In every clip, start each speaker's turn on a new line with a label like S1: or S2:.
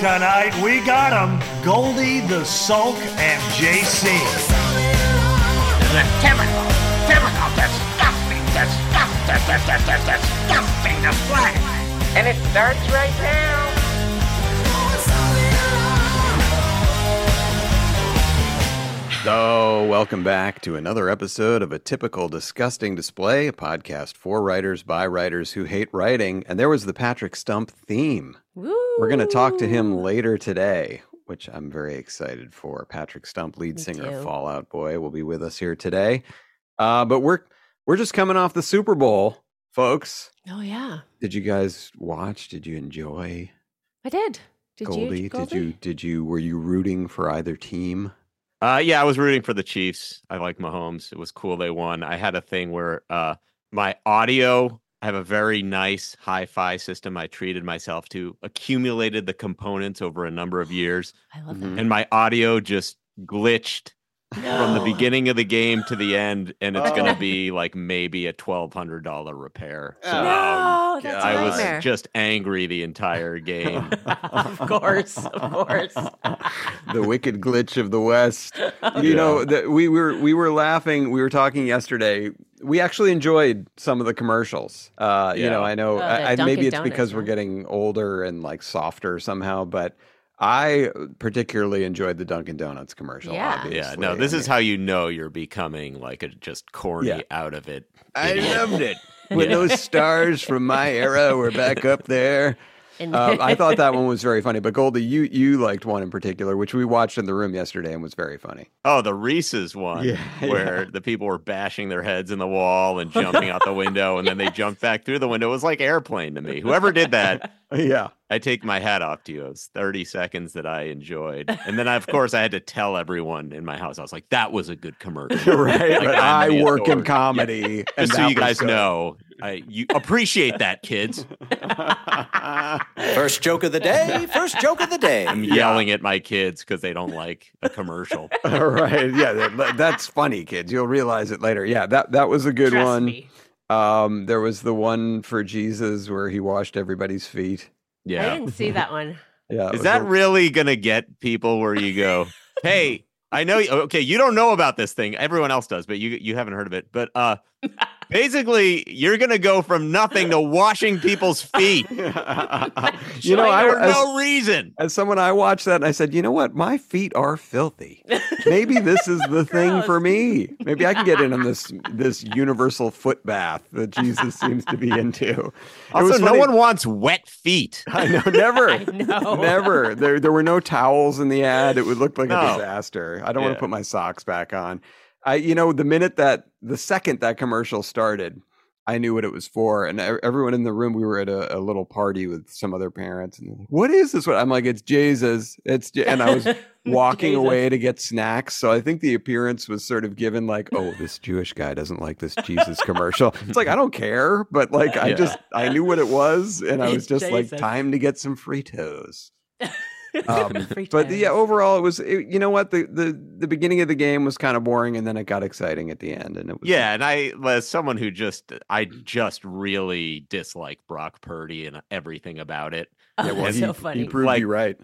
S1: Tonight we got 'em. Goldy, the Sulk, and JC.
S2: And it starts right now.
S3: So, welcome back to another episode of A Typical Disgusting Display, a podcast for writers by writers who hate writing. And there was the Patrick Stump theme. We're going to talk to him later today, which I'm very excited for. Patrick Stump, lead
S4: Me
S3: singer
S4: too.
S3: of Fall Out Boy, will be with us here today. Uh, but we're we're just coming off the Super Bowl, folks.
S4: Oh yeah,
S3: Did you guys watch? Did you enjoy
S4: I did. Did
S3: Goldy?
S4: you?
S3: Did you did you were you rooting for either team?
S5: Uh, yeah, I was rooting for the Chiefs. I like Mahomes. It was cool they won. I had a thing where uh, my audio, I have a very nice hi-fi system I treated myself to, accumulated the components over a number of years,
S4: I love that.
S5: and my audio just glitched from the beginning of the game to the end, and it's going
S3: Oh.
S5: to be like maybe a twelve hundred dollar repair. So
S4: No, that's a
S5: I was
S4: nightmare.
S5: just angry the entire game.
S4: of course, of course.
S3: the wicked glitch of the West. You know, that we were we were laughing. We were talking yesterday. We actually enjoyed some of the commercials. Uh, You know, I know
S4: Oh,
S3: I, I, maybe it's
S4: Donuts,
S3: because we're getting older and like softer somehow, but I particularly enjoyed the Dunkin' Donuts commercial.
S4: Yeah.
S3: obviously.
S5: Yeah, no, this is how you know you're becoming like a just corny
S3: Yeah.
S5: out of it.
S3: I loved it. When
S5: Yeah.
S3: those stars from my era were back up there.
S4: And
S3: Um, I thought that one was very funny. But Goldy, you you liked one in particular, which we watched in the room yesterday and was very funny.
S5: Oh, the Reese's one,
S3: Yeah,
S5: where the people were bashing their heads in the wall and jumping out the window, and then they jumped back through the window. It was like airplane to me. Whoever did that,
S3: Yeah.
S5: I take my hat off to you. It was 30 seconds that I enjoyed. And then, of course, I had to tell everyone in my house. I was like, that was a good commercial.
S3: right.
S5: Like,
S3: but
S5: I'm
S3: I
S5: the
S3: work in
S5: authority.
S3: comedy. and
S5: Just so you guys
S3: good.
S5: know, I, you appreciate that, kids.
S6: First joke of the day. First joke of the day.
S5: I'm yelling at my kids because they don't like a commercial.
S3: right. Yeah. That, that's funny, kids. You'll realize it later. Yeah. That that was a good
S4: Trust
S3: one.
S4: me.
S3: Um, there was the one for Jesus where he washed everybody's feet.
S4: I didn't see that one.
S3: Yeah.
S5: Is that
S3: a-
S5: really going to get people where you go, hey, I know, you, okay, you don't know about this thing. Everyone else does, but you you haven't heard of it. But uh, basically, you're going to go from nothing to washing people's feet
S3: you know, I,
S5: for
S3: as,
S5: no reason.
S3: as someone I watched that and I said, you know what? My feet are filthy. Maybe this is the thing for me. Maybe I can get in on this this universal foot bath that Jesus seems to be into.
S5: Also, no one wants wet feet.
S3: I know, never,
S4: I know.
S3: never. There, there were no towels in the ad. It would look like a disaster. I don't want to put my socks back on. I, you know, the minute that the second that commercial started, I knew what it was for, and everyone in the room. We were at a, a little party with some other parents, and like, what is this? What I'm like, it's Jesus. It's Je-" and I was walking away to get snacks. So I think the appearance was sort of given like, oh, this Jewish guy doesn't like this Jesus commercial. It's like I don't care, but like I just I knew what it was, and I was just like, time to get some Fritos. Um, but
S4: toast.
S3: yeah, overall, it was. It, you know what? The, the the beginning of the game was kind of boring, and then it got exciting at the end, and it was
S5: Yeah, and I, as someone who just, I just really dislike Brock Purdy and everything about it.
S4: Oh,
S3: Yeah, well,
S4: that's
S3: he,
S4: so funny.
S3: he proved
S5: Like,
S3: you right.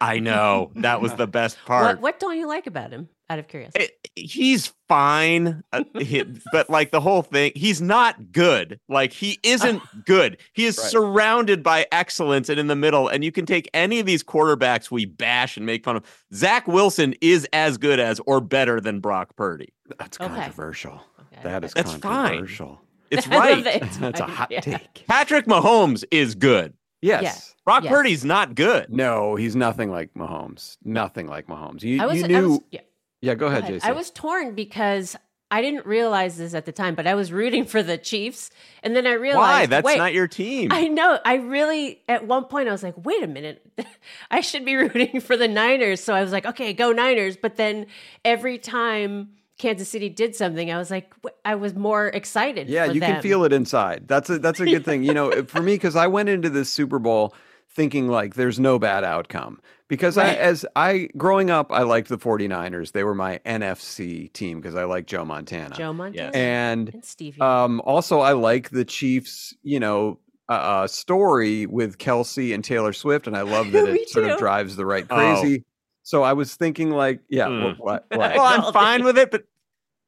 S5: I know that was the best part.
S4: what what don't you like about him? Out of curiosity.
S5: it- he's fine, uh, he- but like the whole thing, he's not good. Like he isn't good. He is
S3: Right.
S5: surrounded by excellence and in the middle. And you can take any of these quarterbacks we bash and make fun of. Zach Wilson is as good as or better than Brock Purdy.
S3: That's
S4: Okay.
S3: controversial.
S4: Okay.
S3: That is
S5: That's fine.
S3: controversial.
S5: It's right.
S4: it's
S3: That's a hot
S4: yeah.
S3: take.
S5: Patrick Mahomes is good.
S3: Yes.
S4: Yeah.
S5: Brock
S4: Yes.
S5: Purdy's not good.
S3: No, he's nothing like Mahomes. Nothing like Mahomes. You,
S4: I was,
S3: you
S4: I
S3: knew.
S4: was yeah,
S3: yeah, go
S4: go
S3: ahead,
S4: ahead.
S3: Jason.
S4: I was torn because I didn't realize this at the time, but I was rooting for the Chiefs, and then I realized
S5: Why? That's
S4: wait,
S5: not your team.
S4: I know. I really, at one point, I was like, wait a minute. I should be rooting for the Niners. So I was like, okay, go Niners. But then every time Kansas City did something, I was like, I was more excited.
S3: Yeah, you
S4: them.
S3: can feel it inside. That's a that's a good thing. You know, for me because I went into this Super Bowl thinking like there's no bad outcome because I as I growing up I liked the 49ers. They were my NFC team because I like Joe Montana.
S4: Joe Montana
S3: and
S4: and Stevie.
S3: um also I like the Chiefs, you know, uh, uh story with Kelce and Taylor Swift and I love that it sort of drives the right
S5: Oh.
S3: crazy. So I was thinking like, yeah,
S5: Mm.
S3: what, what, what?
S5: well, I'm fine with it, but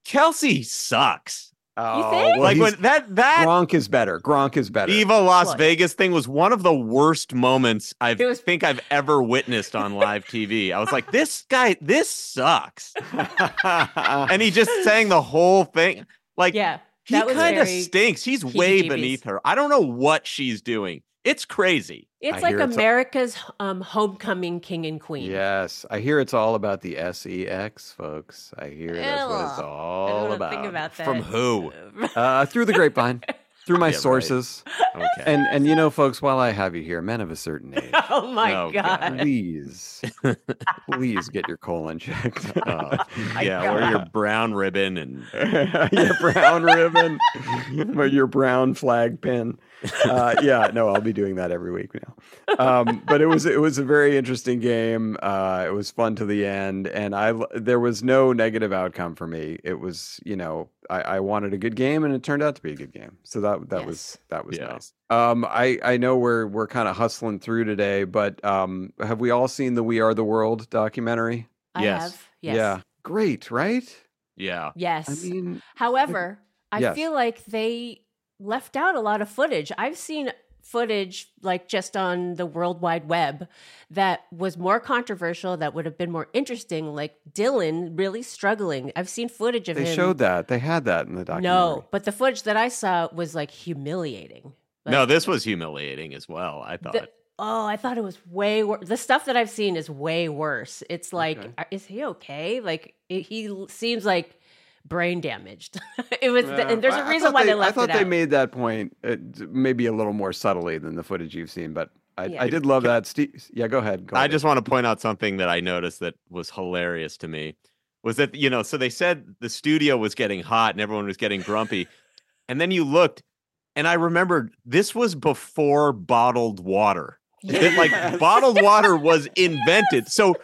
S5: Kelce sucks.
S3: Oh,
S4: think?
S3: well,
S5: like
S3: he's-
S5: when that that
S3: Gronk is better. Gronk is better.
S5: Viva Las
S4: Look.
S5: Vegas thing was one of the worst moments I
S4: was-
S5: think I've ever witnessed on live TV. I was like, this guy, this sucks. and he just sang the whole thing. Like,
S4: yeah,
S5: he
S4: that was
S5: kind of stinks. He's way beneath her. I don't know what she's doing. It's crazy.
S4: It's
S3: I
S4: like
S3: hear it's a-
S4: America's um, homecoming king and queen.
S3: Yes, I hear it's all about the SEX, folks. I hear that's what it's
S4: Ugh. I
S3: all
S4: don't
S3: about.
S4: think about that.
S5: From who?
S3: Uh, through the grapevine, through my
S5: Yeah, right.
S3: sources,
S5: Okay.
S3: and and you know, folks, while I have you here, men of a certain age,
S4: oh my
S5: Oh,
S4: god.
S5: God.
S3: please, please get your colon checked.
S5: Uh,
S4: my
S5: yeah, or your brown ribbon and
S3: your brown ribbon, or your brown flag pin. Uh, yeah, no, I'll be doing that every week now. Um, but it was it was a very interesting game. Uh, it was fun to the end, and I l- there was no negative outcome for me. It was you know I, I wanted a good game, and it turned out to be a good game. So that that was that was
S5: Yeah.
S3: nice. Um, I I know we're we're kind of hustling through today, but um, have we all seen the We Are the World documentary?
S4: I
S5: Yes.
S4: have. Yes.
S3: Yeah, great, right?
S5: yeah.
S4: Yes.
S3: I mean,
S4: However, I
S3: Yes.
S4: feel like they left out a lot of footage. I've seen footage like just on the World Wide Web that was more controversial, that would have been more interesting, like Dylan really struggling. I've seen footage of
S3: they
S4: him.
S3: showed that they had that in the documentary.
S4: No, but the footage that I saw was like humiliating. Like,
S5: no, this was humiliating as well. I thought.
S4: the- oh, I thought it was way worse. The stuff that I've seen is way worse. It's like,
S3: Okay.
S4: uh, is he okay? Like, it, he seems like brain damaged. it was,
S3: Yeah.
S4: and there's a reason why they, left that.
S3: I thought
S4: it
S3: they
S4: out.
S3: made that point uh, maybe a little more subtly than the footage you've seen, but I,
S4: Yeah.
S3: I did love that. Steve, yeah, go ahead. Go
S5: I
S3: ahead.
S5: just want to point out something that I noticed that was hilarious to me was that you know so they said the studio was getting hot and everyone was getting grumpy and then you looked and I remembered this was before bottled water that like bottled water was invented so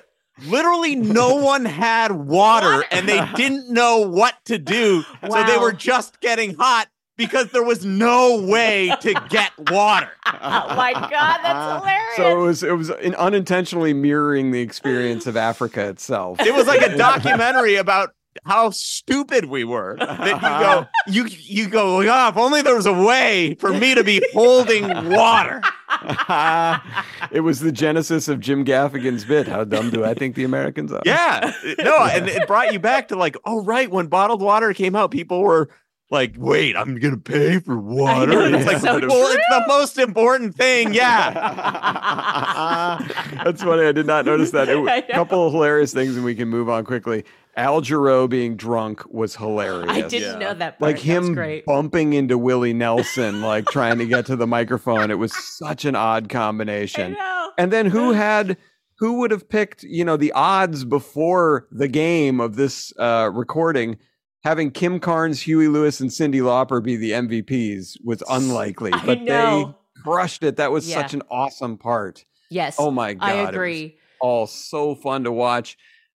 S5: literally no one had water and they didn't know what to do so they were just getting hot because there was no way to get water
S4: oh my god, that's hilarious.
S3: So it was it was in unintentionally mirroring the experience of Africa itself.
S5: It was like a documentary about how stupid we were. That you go, you you go, oh, if only there was a way for me to be holding water.
S3: it was the genesis of Jim Gaffigan's bit. How dumb do I think the Americans are?
S5: Yeah, no, and it brought you back to like, oh right, when bottled water came out, people were like, wait, I'm gonna pay for water.
S4: know,
S5: and it's like,
S4: so
S5: well, it's the most important thing. Yeah,
S3: That's funny. I did not notice that. A couple of hilarious things, and we can move on quickly. Al Jarreau being drunk was hilarious.
S4: I didn't
S5: Yeah.
S4: know that. Part.
S3: like
S4: That
S3: him
S4: great.
S3: bumping into Willie Nelson, like trying to get to the microphone. It was such an odd
S4: I
S3: combination.
S4: know.
S3: And then who had who would have picked, you know, the odds before the game of this uh recording having Kim Carnes, Huey Lewis, and Cyndi Lauper be the MVPs was unlikely.
S4: I
S3: But they
S4: know.
S3: crushed it. That was
S4: Yeah.
S3: such an awesome part.
S4: Yes.
S3: Oh my god.
S4: I
S3: it was
S4: agree.
S3: all so fun to watch.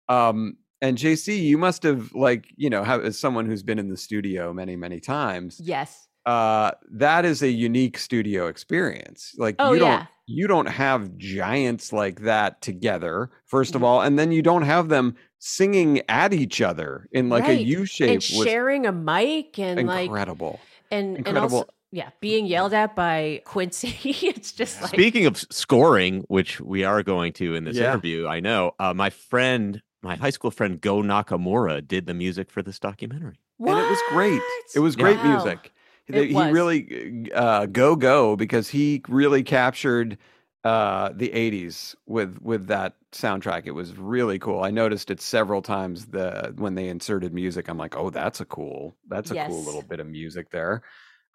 S3: Um and JC, you must have like, you know, have, as someone who's been in the studio many, many times,
S4: Yes.
S3: uh that is a unique studio experience like
S4: Oh,
S3: you don't
S4: yeah.
S3: you don't have giants like that together first of
S4: Mhm.
S3: all and then you don't have them singing at each other in like a
S4: Right.
S3: u shape
S4: And sharing a mic and
S3: incredible
S4: and and
S3: incredible.
S4: also yeah, being yelled at by Quincy. it's just like
S5: Speaking of scoring, which we are going to in this
S3: Yeah.
S5: interview, I know uh, my friend, my high school friend Go Nakamura, did the music for this documentary.
S3: and it was great it was great
S4: Wow.
S3: music
S4: It
S3: he
S4: was.
S3: really uh go go because he really captured uh, the '80s with with that soundtrack. It was really cool. I noticed it several times. The when they inserted music, I'm like, oh, that's a cool, that's a cool little bit of music there.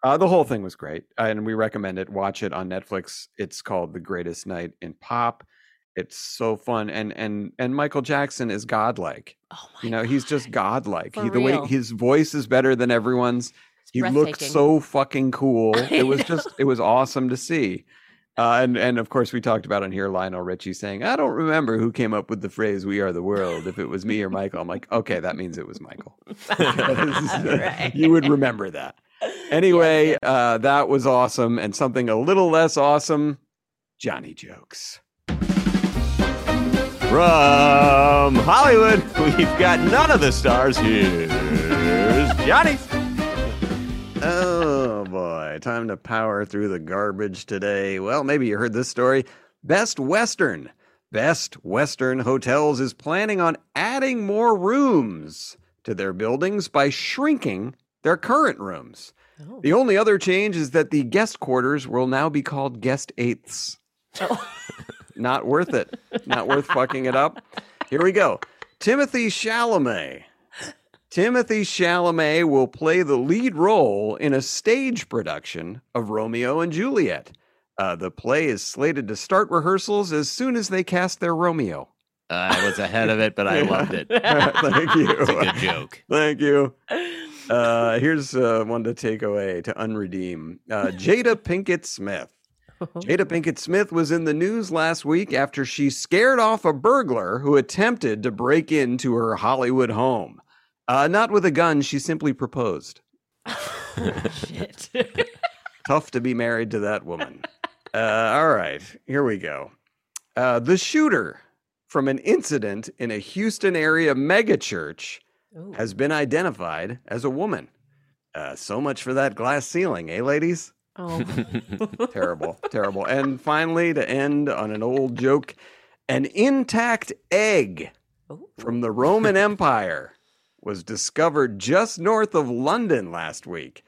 S3: Uh, the whole thing was great, and we recommend it. Watch it on Netflix. It's called The Greatest Night in Pop. It's so fun, and and and Michael Jackson is godlike.
S4: Oh my
S3: You know, he's just godlike.
S4: For
S3: He, the way his voice is better than everyone's.
S4: It's
S3: He looked so fucking cool.
S4: I
S3: It was
S4: know.
S3: just it was awesome to see. Uh, and and of course we talked about on here Lionel Richie saying, "I don't remember who came up with the phrase "We are the world." If it was me or Michael, I'm like, okay, that means it was Michael.
S4: Right.
S3: you would remember that. Anyway, Uh, that was awesome, and something a little less awesome, Johnny jokes.
S5: From Hollywood, we've got none of the stars. Here's Johnny.
S3: Oh boy, time to power through the garbage today. Well, maybe you heard this story. Best Western. Best Western Hotels is planning on adding more rooms to their buildings by shrinking their current rooms.
S4: Oh.
S3: The only other change is that the guest quarters will now be called guest eighths. Oh. Not worth it. Not worth fucking it up. Here we go. Timothée Chalamet. Timothée Chalamet will play the lead role in a stage production of Romeo and Juliet. Uh, the play is slated to start rehearsals as soon as they cast their Romeo.
S5: I was ahead of it, but I loved it.
S3: Thank you.
S5: It's a good joke.
S3: Thank you. Uh, here's uh, one to take away to unredeem. Uh, Jada Pinkett Smith. Jada Pinkett Smith was in the news last week after she scared off a burglar who attempted to break into her Hollywood home. Uh, not with a gun, she simply proposed.
S4: Shit.
S3: Tough to be married to that woman. Uh, all right, here we go. Uh, the shooter from an incident in a Houston area megachurch has been identified as a woman. Uh, so much for that glass ceiling, eh, ladies?
S4: Oh.
S3: terrible, terrible. And finally, to end on an old joke, an intact egg
S4: Ooh.
S3: from the Roman Empire was discovered just north of London last week.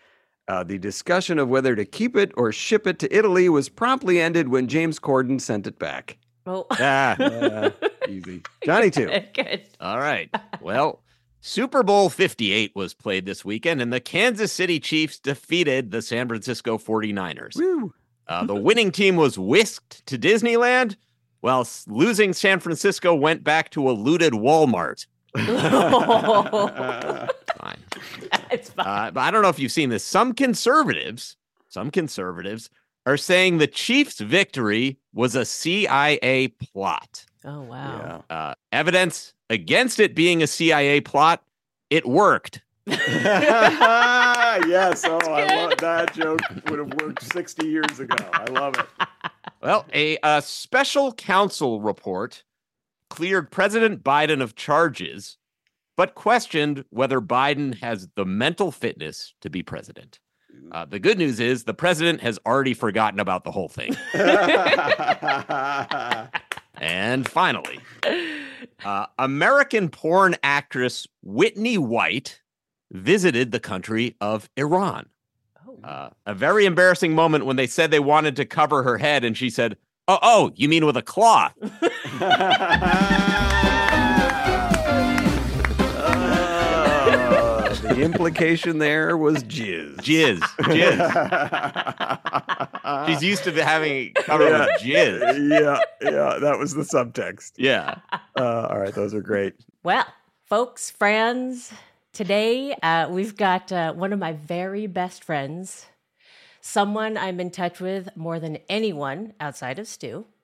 S3: Uh, the discussion of whether to keep it or ship it to Italy was promptly ended when James Corden sent it back.
S4: Oh.
S5: Ah,
S3: Uh, easy. Johnny, too.
S4: Good.
S5: all right. Well, Super Bowl 58 was played this weekend, and the Kansas City Chiefs defeated the San Francisco 49ers.
S3: Woo.
S5: Uh, the winning team was whisked to Disneyland, while losing San Francisco went back to a looted Walmart. Fine.
S4: it's fine.
S5: Uh, but I don't know if you've seen this. Some conservatives, some conservatives are saying the Chiefs' victory was a CIA plot.
S4: oh wow.
S3: Yeah.
S5: Uh, evidence against it being a CIA plot. It worked.
S3: yes. Oh, I love that joke. Would have worked 60 years ago. I love it.
S5: Well, a, a special counsel report cleared President Biden of charges, but questioned whether Biden has the mental fitness to be president. Uh, the good news is the president has already forgotten about the whole thing. And finally, uh, American porn actress Whitney White visited the country of Iran.
S4: Oh.
S5: Uh, a very embarrassing moment when they said they wanted to cover her head, and she said, "Oh, oh, you mean with a cloth?"
S3: the implication there was jizz.
S5: Jizz, jizz. She's used to having it covered with jizz.
S3: yeah, yeah, that was the subtext.
S5: Yeah.
S3: Uh, all right, those are great.
S4: Well, folks, friends, today uh, we've got uh, one of my very best friends, someone I'm in touch with more than anyone outside of Stu.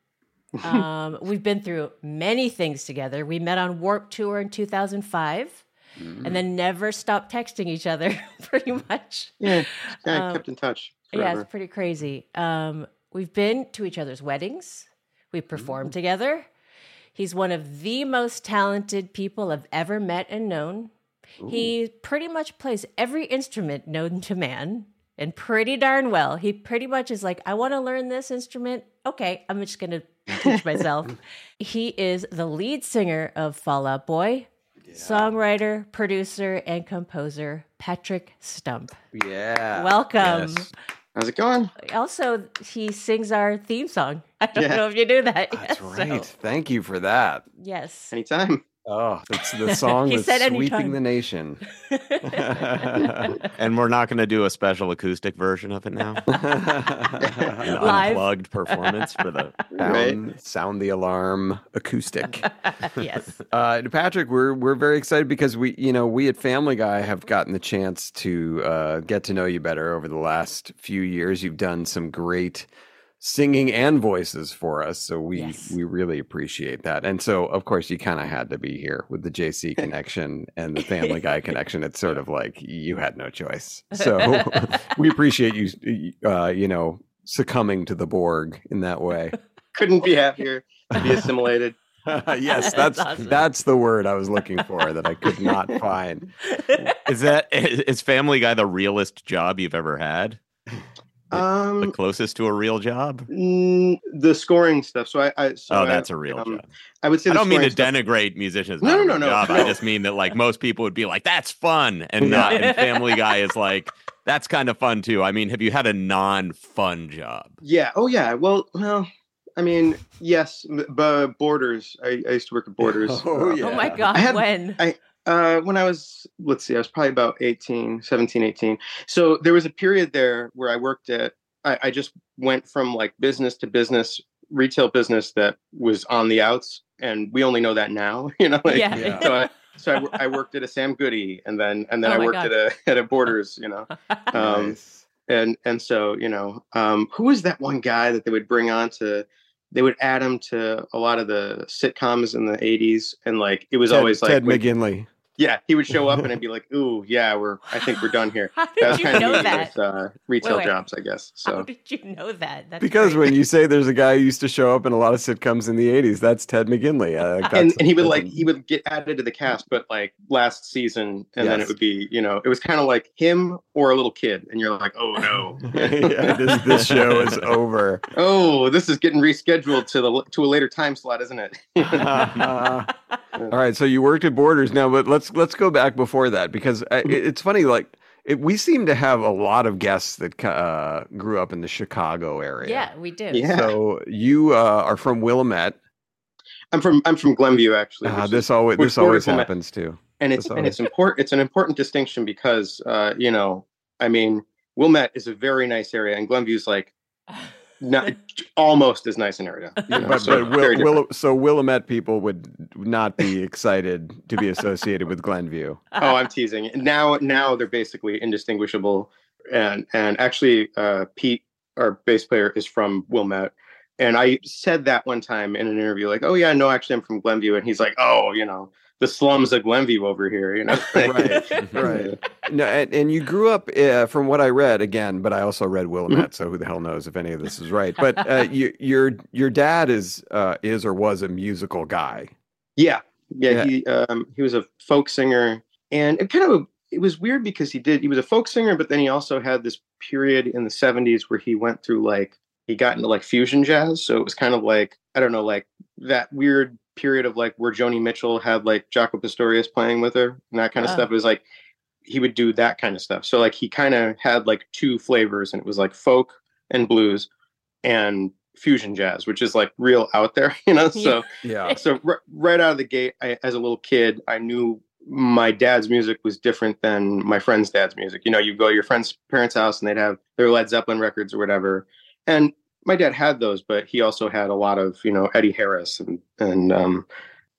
S4: Um, we've been through many things together. We met on Warped Tour in 2005 and then never stopped texting each other pretty much.
S7: Yeah, yeah,
S4: Um,
S7: kept in touch.
S4: Yeah, it's pretty crazy. Um, we've been to each other's weddings. We've performed together. He's one of the most talented people I've ever met and known. He pretty much plays every instrument known to man and pretty darn well. He pretty much is like, I want to learn this instrument. Okay, I'm just going to teach myself. he is the lead singer of Fall Out Boy, songwriter, producer, and composer Patrick Stump.
S3: Yeah.
S4: Welcome.
S5: Yes.
S7: How's it going?
S4: Also, he sings our theme song. I don't
S7: Yeah.
S4: know if you knew that.
S3: That's
S4: So,
S3: right. Thank you for that.
S4: yes.
S7: Anytime.
S3: Oh, it's the song
S4: He
S3: that's
S4: said
S3: sweeping
S4: anytime.
S3: the nation.
S5: and we're not going to do a special acoustic version of it now. An
S4: Live.
S5: unplugged performance for the.
S7: Right.
S3: Sound, sound the alarm acoustic.
S4: yes.
S3: Uh, Patrick, we're we're very excited because we, you know, we at Family Guy have gotten the chance to uh, get to know you better over the last few years. You've done some great singing and voices for us, so we
S4: Yes.
S3: we really appreciate that. And so, of course, you kind of had to be here with the JC connection and the Family Guy connection. It's sort of like you had no choice. So we appreciate you, uh, you know, succumbing to the Borg in that way.
S7: Couldn't be happier to be assimilated.
S3: yes,
S4: That's
S3: that's
S4: awesome.
S3: that's the word I was looking for that I could not find.
S5: Is that is Family Guy the realest job you've ever had? The
S7: Um,
S5: closest to a real job?
S7: mm, the scoring stuff. So I, I so
S5: oh, that's a real
S7: um,
S5: job.
S7: I would say
S5: I don't mean to
S7: stuff-
S5: denigrate musicians.
S7: No,
S5: not
S7: no, no, no.
S5: I just mean that like most people would be like, "That's fun," and not. And Family Guy is like, "That's kind of fun too." I mean, have you had a non-fun job?
S7: Yeah. Oh, yeah. Well, well. I mean, yes, but Borders. I, I used to work at Borders.
S3: Oh, yeah.
S4: Oh my God.
S7: I had-
S4: when?
S7: Uh, when I was, let's see, I was probably about 18, 17, 18. So there was a period there where I worked at, I, I just went from like business to business, retail business that was on the outs. And we only know that now, you know, like,
S4: yeah.
S3: yeah.
S7: so I, so I, I worked at a Sam Goody and then, and then
S4: Oh
S7: I worked
S4: God.
S7: at a, at a Borders, you know, um,
S3: Nice.
S7: and and so you know um who was that one guy that they would bring on to they would add him to a lot of the sitcoms in the 80s and like it was
S3: Ted,
S7: always like
S3: Ted
S7: when-
S3: McGinley.
S7: Yeah he would show up and i'd be like ooh yeah we're i think we're done here
S4: How
S7: that
S4: did
S7: was
S4: you
S7: kind
S4: know
S7: of me
S4: that?
S7: with uh, retail
S4: wait.
S7: jobs i guess
S4: How
S7: so
S4: did you know that? That's
S3: Because
S4: great.
S3: when you say there's a guy who used to show up in a lot of sitcoms in the 80s, that's Ted McGinley. Uh, like,
S7: and, and he would like he would get added to the cast but like last season and then it would be you know it was kind of like him or a little kid and you're like oh no
S3: yeah, this, this show is over.
S7: oh this is getting rescheduled to the to a later time slot isn't it
S3: All right, so you worked at Borders now, but let's let's go back before that because I, it, it's funny. Like it, we seem to have a lot of guests that uh, grew up in the Chicago area.
S4: yeah, we do.
S7: Yeah.
S3: So you uh, are from Wilmette.
S7: i'm from i'm from glenview actually
S3: Uh,
S7: which is-
S3: this always this always happens too.
S7: and it's and it's important it's an important distinction because uh you know i mean wilmette is a very nice area and glenview's like not almost as nice an area you know,
S3: But,
S7: so
S3: but Will. Will, so Wilmette people would not be excited to be associated with Glenview.
S7: oh i'm teasing. Now now they're basically indistinguishable. And and actually uh pete our bass player is from wilmette and i said that one time in an interview like oh yeah no actually i'm from glenview. And he's like oh you know the slums of glenview over here you know
S3: Right, right. No, and, and you grew up, uh, from what I read again, but I also read
S7: Mm-hmm.
S3: Wilmette, so who the hell knows if any of this is right? But uh, you, your your dad is uh, is or was a musical guy.
S7: Yeah, yeah.
S3: Yeah.
S7: He um he was a folk singer, and it kind of it was weird because he did he was a folk singer, but then he also had this period in the '70s where he went through like he got into like fusion jazz, so it was kind of like I don't know, like that weird period of like where Joni Mitchell had like Jaco Pastorius playing with her and that kind of stuff. It was like he would do that kind of stuff. So like he kind of had like two flavors, and it was like folk and blues and fusion jazz, which is like real out there, you know. So
S3: Yeah.
S7: so r- right out of the gate I, as a little kid i knew my dad's music was different than my friend's dad's music you know you go to your friend's parents house and they'd have their led zeppelin records or whatever and my dad had those but he also had a lot of you know eddie harris and and um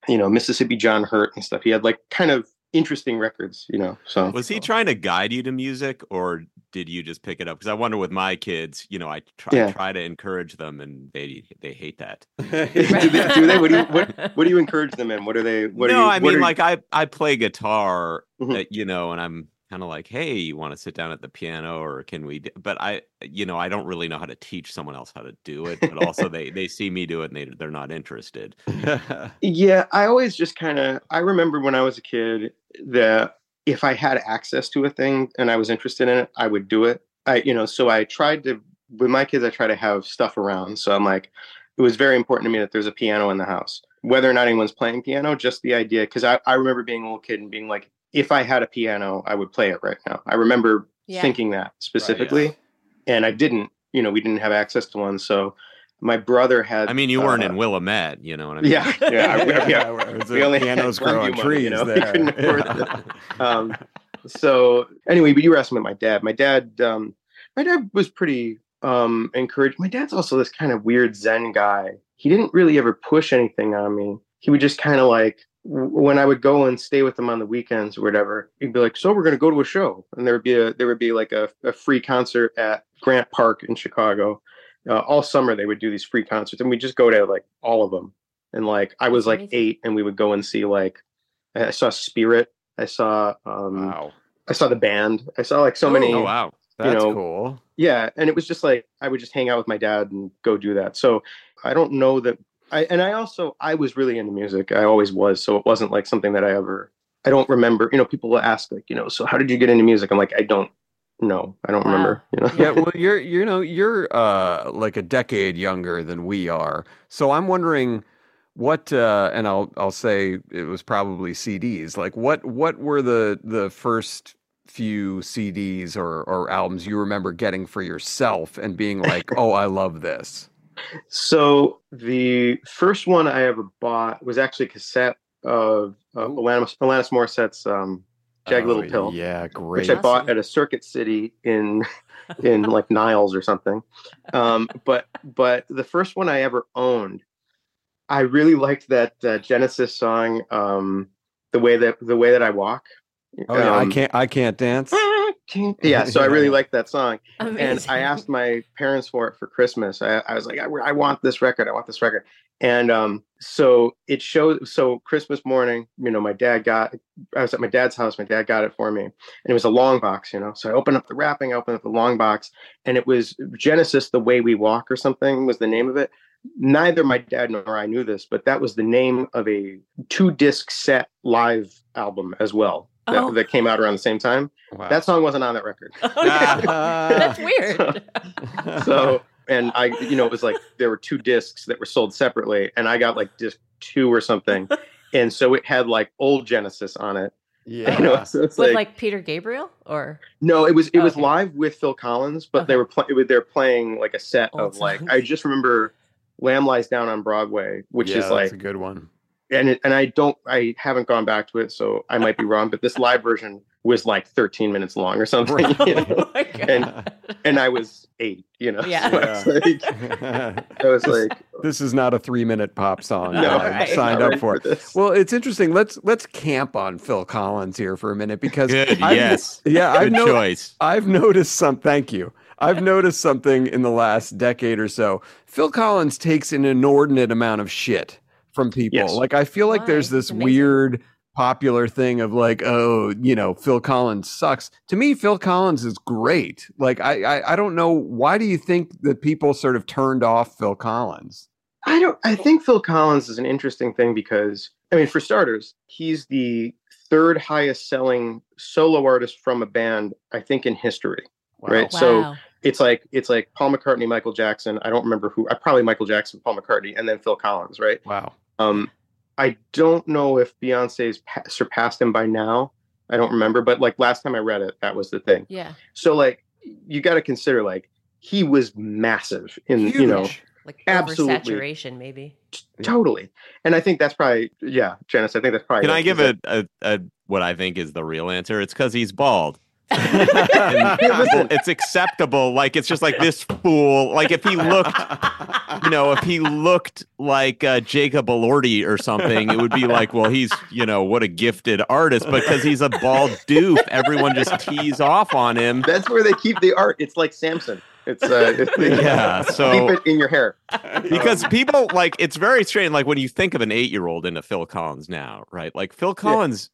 S7: you know mississippi john hurt and stuff he had like kind of interesting records you know so
S5: Was he trying to guide you to music, or did you just pick it up? Because I wonder with my kids, you know, I try,
S7: Yeah.
S5: try to encourage them, and they they hate that.
S7: do, they, do they what do you what, what do you encourage them in what are they what
S5: no,
S7: are you,
S5: I
S7: what
S5: mean,
S7: are-
S5: like I I play guitar,
S7: Mhm.
S5: uh, you know, and I'm kind of like, hey, you want to sit down at the piano, or can we? d-" But I, you know, I don't really know how to teach someone else how to do it. But also, they they see me do it, and they they're not interested.
S7: Yeah, I always just kind of I remember when I was a kid that if I had access to a thing and I was interested in it, I would do it. I you know, so I tried to with my kids I try to have stuff around. So I'm like it was very important to me that there's a piano in the house. Whether or not anyone's playing piano, just the idea cuz I I remember being a little kid and being like if I had a piano, I would play it right now. I remember
S4: Yeah.
S7: thinking that specifically. and I didn't. You know, we didn't have access to one, so my brother had.
S5: I mean, you weren't
S7: uh,
S5: in Wilmette, you know what I mean?
S7: Yeah, yeah, I- yeah.
S3: Yeah, where
S7: we
S3: a
S7: only
S3: pianos
S7: had
S3: growing
S7: Glenview
S3: trees
S7: you know? We couldn't afford
S3: Yeah.
S7: it. Um, so anyway, but you were asking about my dad. My dad, um, my dad was pretty um, encouraged. My dad's also this kind of weird Zen guy. He didn't really ever push anything on me. He would just kind of like w- when I would go and stay with them on the weekends or whatever. He'd be like, "So we're going to go to a show," and there would be a there would be like a, a free concert at Grant Park in Chicago. Uh, all summer they would do these free concerts, and we just go to like all of them. And like I was like eight, and we would go and see like I saw Spirit. I saw um,
S3: Wow.
S7: I saw the band. I saw like so many.
S5: Oh wow.
S3: That's
S7: know,
S3: cool.
S7: Yeah, and it was just like I would just hang out with my dad and go do that. So I don't know that. I and I also I was really into music. I always was. So it wasn't like something that I ever. I don't remember. You know, people will ask like, you know, so how did you get into music? I'm like, I don't know. I don't
S4: Wow.
S7: remember. You know.
S3: yeah, well, you're you know you're uh like a decade younger than we are, so I'm wondering what uh and I'll I'll say it was probably CDs. Like what what were the the first few CDs or or albums you remember getting for yourself and being like, oh, I love this.
S7: So the first one I ever bought was actually a cassette of uh, Alanis, Alanis Morissette's um, "Jagged
S3: Oh,
S7: Little Pill."
S3: Yeah, great.
S7: which I bought at a Circuit City in in like Niles or something. Um, but but the first one I ever owned, I really liked that uh, Genesis song, um, the way that the way that I walk.
S3: Oh yeah, I
S7: Um,
S3: can't I can't dance.
S7: Yeah, so I really
S3: Yeah.
S7: liked that song, and I asked my parents for it for Christmas. I, I was like, I, I want this record. I want this record. And um, so it showed. So Christmas morning, you know, my dad got. I was at my dad's house. My dad got it for me, and it was a long box, you know. So I opened up the wrapping. I opened up the long box, and it was Genesis: "The Way We Walk" or something was the name of it. Neither my dad nor I knew this, but that was the name of a two disc set live album as well that,
S4: Oh.
S7: that came out around the same time.
S3: Wow.
S7: That song wasn't on that record.
S4: Oh, that's weird.
S7: so and i you know it was like there were two discs that were sold separately and i got like disc two or something and so it had like old genesis on it
S3: yeah.
S7: you know so it's
S4: With
S7: like,
S4: like Peter Gabriel or
S7: no it was it was
S4: Okay.
S7: live with phil collins but they were playing they're playing like a set
S4: Old
S7: of like i just remember lamb lies down on broadway which
S3: yeah,
S7: is
S3: that's
S7: like
S3: a good one.
S7: And it, and i don't i haven't gone back to it so i might be wrong but this live version was like 13 minutes long or something you know?
S4: oh.
S7: And- and i was eight you know
S4: Yeah.
S7: so I was like, I was like
S3: this is not a three minute pop song.
S7: no,
S3: I
S4: right.
S3: signed up
S7: ready
S3: for.
S7: this.
S3: Well, it's interesting. Let's let's camp on Phil Collins here for a minute because
S5: Good.
S3: I've-
S5: yes.
S3: yeah, I've
S5: Good
S3: no,
S5: choice.
S3: I've noticed some. Thank you. I've noticed something in the last decade or so. Phil Collins takes an inordinate amount of shit from people.
S7: Yes.
S3: Like I feel like
S4: Why?
S3: there's this
S4: amazing.
S3: weird popular thing of like, oh, you know, Phil Collins sucks. To me, Phil Collins is great. Like I, I, I don't know why do you think that people sort of turned off Phil Collins?
S7: I don't. I think Phil Collins is an interesting thing because I mean, for starters, he's the third highest selling solo artist from a band I think in history. Right. So
S4: wow.
S7: It's like it's like Paul McCartney, Michael Jackson. I don't remember who. I probably Michael Jackson, Paul McCartney, and then Phil Collins. Right.
S3: Wow.
S7: Um, I don't know if Beyonce's pa- surpassed him by now. I don't remember, but like last time I read it, that was the thing.
S4: yeah.
S7: So like, you got to consider like he was massive in you know
S4: Like
S7: Absolutely.
S4: oversaturation, maybe.
S7: totally and i think that's probably yeah janice i think that's probably
S5: Can
S7: it,
S5: I give
S7: is
S5: a, a, a what I think is the real answer? It's because he's bald.
S7: That- Yeah, listen,
S5: it's acceptable. Like it's just like this fool. Like if he looked, you know, if he looked like uh, Jacob Elordi or something, it would be like, well, he's, you know, what a gifted artist. But because he's a bald doof, everyone just tees off on him.
S7: that's where they keep the art it's like samson it's uh it's,
S5: Yeah, so-
S7: keep it in your hair
S5: Because people like it's very strange. Like when you think of an eight-year-old into Phil Collins now, right? Like Phil Collins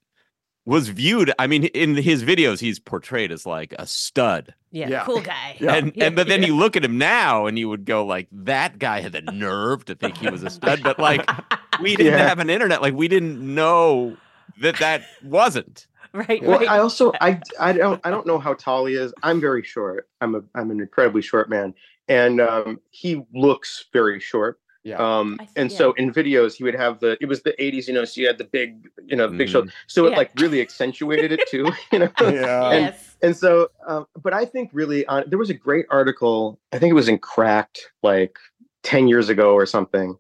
S5: was viewed. I mean, in his videos, he's portrayed as like a stud.
S4: Yeah.
S3: Yeah.
S4: Cool guy.
S3: Yeah.
S5: and and but then you look at him now and you would go like that guy had the nerve to think he was a stud but like we didn't
S7: Yeah.
S5: have an internet like we didn't know that that wasn't
S4: Right.
S7: well
S4: right.
S7: i also i i don't i don't know how tall he is i'm very short i'm a i'm an incredibly short man and um he looks very short
S3: Yeah.
S7: Um,
S4: I
S7: and
S4: yeah.
S7: so in videos, he would have the, it was the 80s, you know, so you had the big, you know, big
S5: Mhm.
S7: show. So it
S4: Yeah.
S7: like really accentuated it too, you know?
S3: Yeah.
S7: And-
S4: yes.
S7: And so, um, but I think really, uh, there was a great article. I think it was in Cracked like ten years ago or something,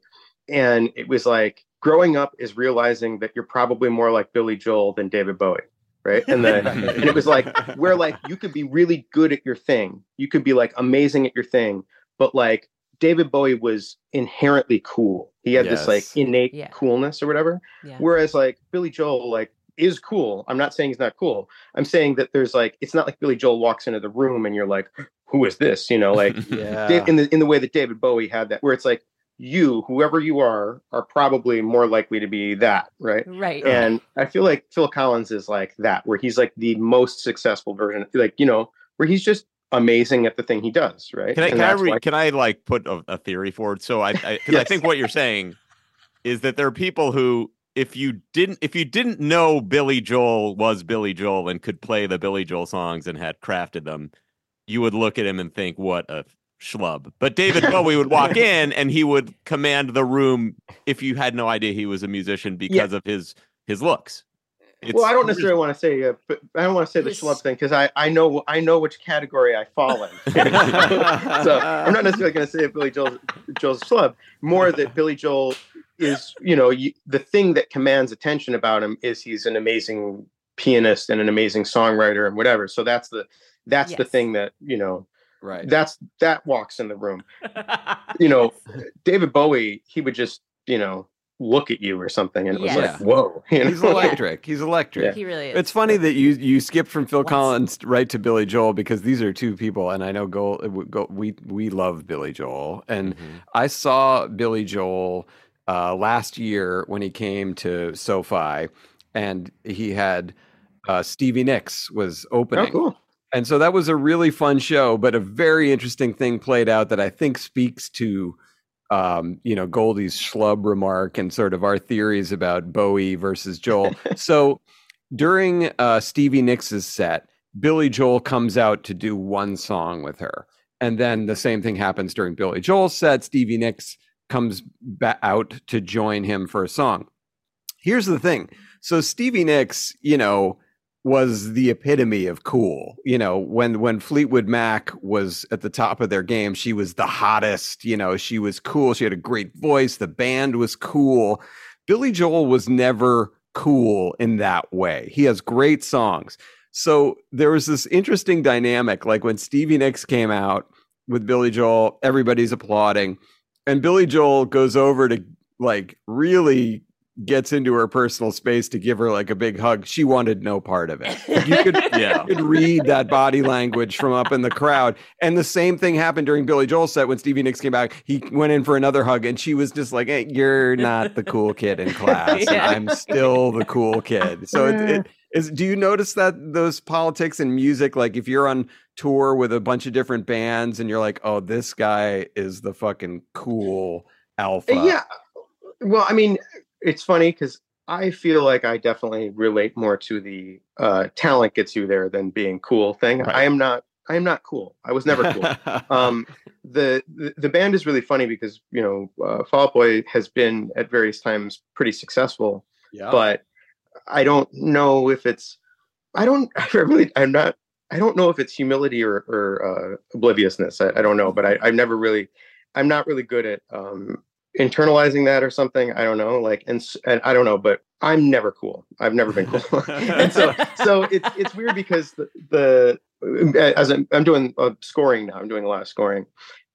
S7: and it was like growing up is realizing that you're probably more like Billy Joel than David Bowie, right? And the and it was like where like you could be really good at your thing, you could be like amazing at your thing, but like David Bowie was inherently cool. He had this like innate
S4: Yeah.
S7: coolness or whatever.
S4: Yeah.
S7: Whereas like Billy Joel like is cool. I'm not saying he's not cool. I'm saying that there's like it's not like Billy Joel walks into the room and you're like, who is this? You know, like
S3: yeah.
S7: In the in the way that David Bowie had that, where it's like you, whoever you are, are probably more likely to be that, right?
S4: Right.
S7: And I feel like Phil Collins is like that, where he's like the most successful version, like you know, where he's just amazing at the thing he does, right?
S5: Can I
S7: And
S5: can I, re-
S7: why-
S5: can I like put a, a theory forward? So I I, 'cause I
S7: Yes.
S5: think what you're saying is that there are people who if you didn't if you didn't know Billy Joel was Billy Joel and could play the Billy Joel songs and had crafted them, you would look at him and think what a schlub. But David Bowie would walk in and he would command the room if you had no idea he was a musician because of his his looks.
S7: Well, I don't necessarily want to say, uh, but I don't want to say the
S4: He's-
S7: schlub thing because I, I know I know which category I fall in. so I'm not necessarily going to say that Billy Joel Joel's a schlub. More that Billy Joel is, you know, you, the thing that commands attention about him is he's an amazing pianist and an amazing songwriter and whatever. So that's the that's the thing that you know
S3: right.
S7: that's that walks in the room. You know, David Bowie, he would just you know look at you or something, and it was
S4: Yeah.
S7: like, whoa, you know?
S3: He's electric. He's electric.
S4: he really is.
S3: It's funny that you you skipped from Phil
S4: What's-
S3: Collins right to Billy Joel because these are two people, and I know Go, Go we we love Billy Joel, and
S5: Mhm.
S3: I saw Billy Joel uh, last year when he came to SoFi, and he had uh, Stevie Nicks was
S7: Oh,
S3: opening,
S7: cool.
S3: and so that was a really fun show. But a very interesting thing played out that I think speaks to um, you know Goldy's schlub remark and sort of our theories about Bowie versus Joel. so during uh, Stevie Nicks' set, Billy Joel comes out to do one song with her. And then the same thing happens during Billy Joel's set. Stevie Nicks comes ba- out to join him for a song. Here's the thing. So Stevie Nicks, you know, was the epitome of cool. You know, when when Fleetwood Mac was at the top of their game, she was the hottest, you know, she was cool. She had a great voice, the band was cool. Billy Joel was never cool in that way. He has great songs. So there was this interesting dynamic like when Stevie Nicks came out with Billy Joel, everybody's applauding and Billy Joel goes over to like really gets into her personal space to give her like a big hug. She wanted no part of it. You could,
S5: Yeah.
S3: you could read that body language from up in the crowd. And the same thing happened during Billy Joel's set when Stevie Nicks came back. He went in for another hug and she was just like, hey, you're not the cool kid in class. and
S4: Yeah.
S3: I'm still the cool kid. So it, it is, do you notice that those politics and music, like if you're on tour with a bunch of different bands and you're like, oh, this guy is the fucking cool alpha.
S7: Yeah. Well, I mean, it's funny because I feel like I definitely relate more to the uh, talent gets you there than being cool thing.
S3: Right.
S7: I am not. I am not cool. I was never cool. um, the, the the band is really funny because you know uh, Fall Out Boy has been at various times pretty successful,
S3: yeah.
S7: but I don't know if it's. I don't. I really. I'm not. I don't know if it's humility or, or uh, obliviousness. I, I don't know, but I, I've never really. I'm not really good at um, internalizing that or something. I don't know. Like, and, and I don't know, but I'm never cool. I've never been cool. and so, so it's it's weird because the, the as I'm, I'm doing uh, scoring now, I'm doing a lot of scoring,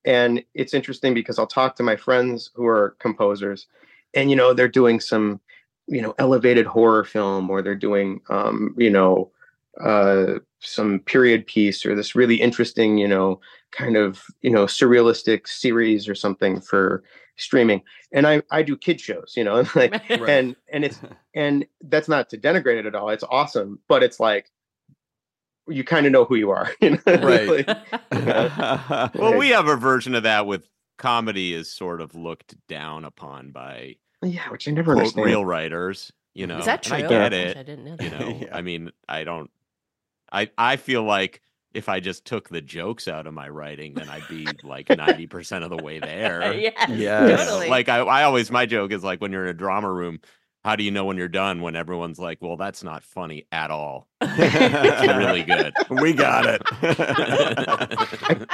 S7: and it's interesting because I'll talk to my friends who are composers, and you know they're doing some, you know, elevated horror film, or they're doing, um, you know, uh, some period piece, or this really interesting, you know, kind of you know surrealistic series or something for streaming and i i do kid shows you know like and and it's and that's not to denigrate it at all it's awesome but it's like you kind of know who you are you know?
S3: Right.
S7: Like,
S5: well, we have a version of that with comedy is sort of looked down upon by
S7: yeah which i never
S5: quote
S7: understand
S5: real writers. You know,
S4: Is that true?
S5: And I get
S4: Gosh,
S5: it.
S4: I didn't know that.
S5: You know,
S3: Yeah.
S5: I mean, I don't. I I feel like if I just took the jokes out of my writing, then I'd be like 90% of the way there.
S4: yes,
S3: Yes.
S4: Totally.
S5: Like I, I always my joke is like when you're in a drama room, how do you know when you're done when everyone's like, well, that's not funny at all. It's really good.
S3: we got it.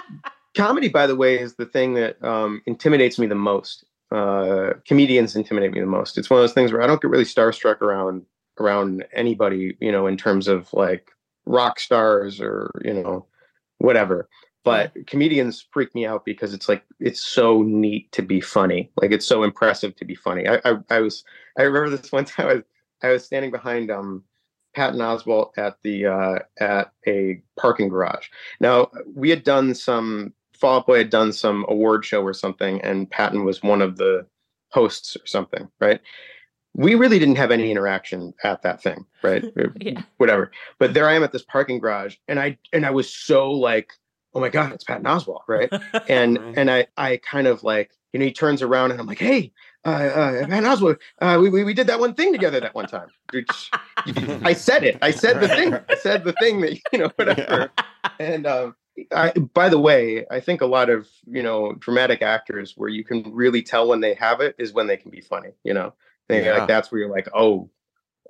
S7: comedy by the way is the thing that um, intimidates me the most uh, comedians intimidate me the most it's one of those things where i don't get really starstruck around around anybody you know in terms of like rock stars or you know whatever. But comedians freak me out because it's like it's so neat to be funny. Like it's so impressive to be funny. I i, I was i remember this one time i was i was standing behind um patton oswalt at the uh at a parking garage. Now we had done some Fall Out Boy had done some award show or something, and Patton was one of the hosts or something, right? We really didn't have any interaction at that thing, right?
S4: Yeah.
S7: Whatever. But there I am at this parking garage, and I and I was so like, oh my god, it's Patton Oswalt, right? And
S3: Right.
S7: and I I kind of like, you know, he turns around and I'm like, hey, uh, uh, Patton Oswalt, uh, we, we we did that one thing together that one time. Which- I said it. I said the thing. I said the thing that you know, whatever. And um, I, by the way, I think a lot of you know dramatic actors where you can really tell when they have it is when they can be funny. You know, they,
S3: Yeah.
S7: like that's where you're like, oh,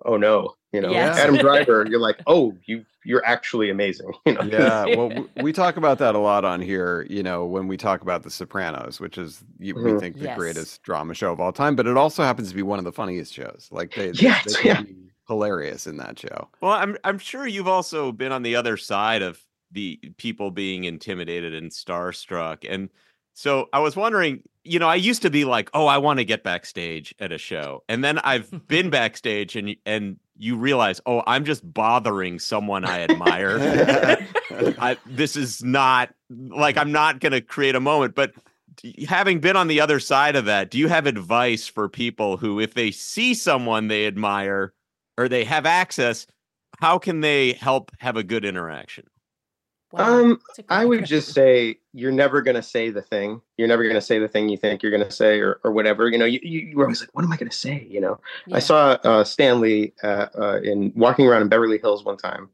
S7: oh no, you know,
S4: Yes.
S7: Adam Driver, you're like, oh, you you're actually amazing. You know,
S3: yeah well we talk about that a lot on here you know when we talk about the sopranos which is you, we
S7: Mhm.
S3: think the
S4: Yes.
S3: greatest drama show of all time but it also happens to be one of the funniest shows like they, they-
S7: Yes,
S3: they can
S7: yeah.
S3: hilarious in that show
S5: Well, I'm I'm sure you've also been on the other side of the people being intimidated and starstruck. And so I was wondering, you know, I used to be like, "Oh, I want to get backstage at a show." And then I've been backstage and and you realize, "Oh, I'm just bothering someone I admire." I, this is not like I'm not going to create a moment, but having been on the other side of that, do you have advice for people who, if they see someone they admire or they have access, how can they help have a good interaction?
S4: Wow,
S7: Um,
S4: that's a good
S7: I would just say you're never going to say the thing. You're never going to say the thing you think you're going to say or, or whatever. You know, you, you, you're always like, what am I going to say? You know,
S4: Yeah.
S7: I saw uh, Stan Lee uh, uh, in walking around in Beverly Hills one time.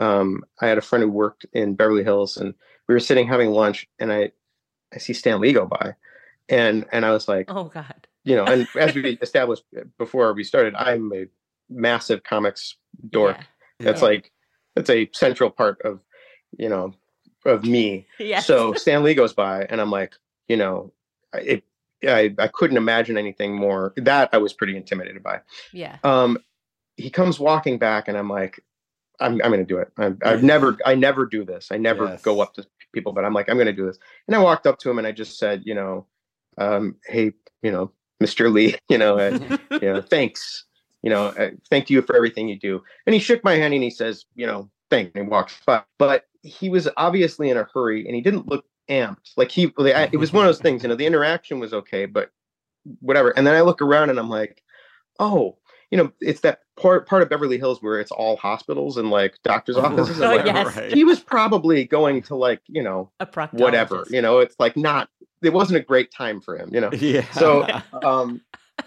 S7: Um, I had a friend who worked in Beverly Hills, and we were sitting having lunch, and I I see Stan Lee go by, and and I was like,
S4: Oh God.
S7: you know, and as we established before we started, I'm a massive comics dork.
S4: Yeah.
S7: That's
S4: Yeah.
S7: like that's a central part of you know of me.
S4: Yes.
S7: So Stan Lee goes by, and I'm like, you know, I- it. I, I couldn't imagine anything more. That I was pretty intimidated by.
S4: yeah.
S7: Um, he comes walking back, and I'm like, I'm I'm gonna do it. I'm, I've never I never do this. I never
S3: Yes.
S7: go up to people, but I'm like, I'm gonna do this. And I walked up to him, and I just said, you know, um, hey, you know, Mr. Lee, you know, uh, you know, thanks, you know, uh, thank you for everything you do. And he shook my hand and he says, you know, thank, and he walks by. But he was obviously in a hurry, and he didn't look amped. Like he, it was one of those things. You know, the interaction was okay, but whatever. And then I look around and I'm like, oh, you know, it's that part part of Beverly Hills where it's all hospitals and like doctors' offices.
S4: Oh,
S7: and, like,
S4: yes.
S3: Right.
S7: He was probably going to like, you know,
S4: A proctologist.
S7: whatever. You know, it's like not. It wasn't a great time for him. You know.
S3: yeah
S7: So, um,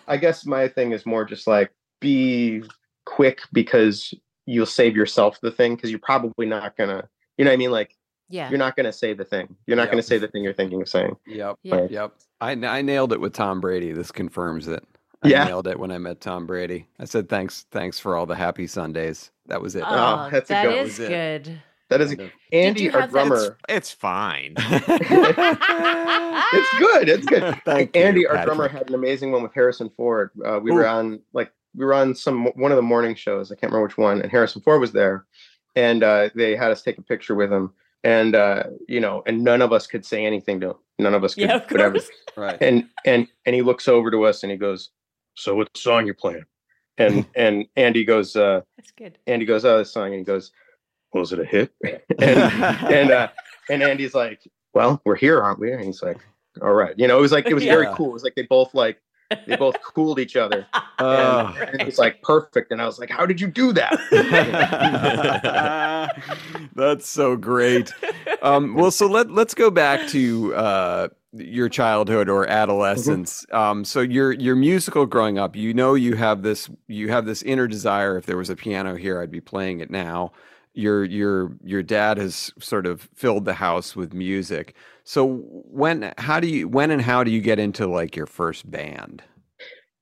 S7: I guess my thing is more just like be quick because you'll save yourself the thing because you're probably not gonna. You know what I mean? Like
S4: Yeah.
S7: you're not gonna say the thing. You're not
S3: Yep.
S7: gonna say the thing you're thinking of saying.
S3: yep
S4: Yeah.
S3: yep I, I nailed it with tom brady this confirms it I
S7: Yeah.
S3: nailed it when I met Tom Brady. I said thanks, thanks for all the happy Sundays. That was it.
S4: Oh,
S7: that's a
S4: that
S7: good-
S4: is
S3: was it.
S4: good.
S7: That is
S3: Kind.
S7: Andy, our
S4: have that-
S7: drummer.
S5: It's fine.
S7: It's good. It's good.
S3: Thank you,
S7: Andy, our drummer, had an amazing one with Harrison Ford. Uh, we were on like we were on some one of the morning shows. I can't remember which one, and Harrison Ford was there, and uh, they had us take a picture with him. And uh, you know, and none of us could say anything to him. None of us could.
S4: Yeah, of
S7: whatever.
S4: course.
S3: Right.
S7: And and and he looks over to us and he goes, "So what song you playing?" And and Andy goes, uh,
S4: That's good.
S7: Andy goes, "Oh, this song," and he goes, "Was it a hit?" and and uh, and Andy's like, "Well, we're here, aren't we?" And he's like, "All right." You know, it was like it was very cool. It was like they both like they both cooled each other.
S3: Oh.
S7: And, and it was like perfect. And I was like, "How did you do that?"
S3: That's so great. Um, well, so let let's go back to uh, your childhood or adolescence. Um, so your your musical growing up, you know, you have this you have this inner desire. If there was a piano here, I'd be playing it now. Your your your dad has sort of filled the house with music. So when how do you when and how do you get into like your first band?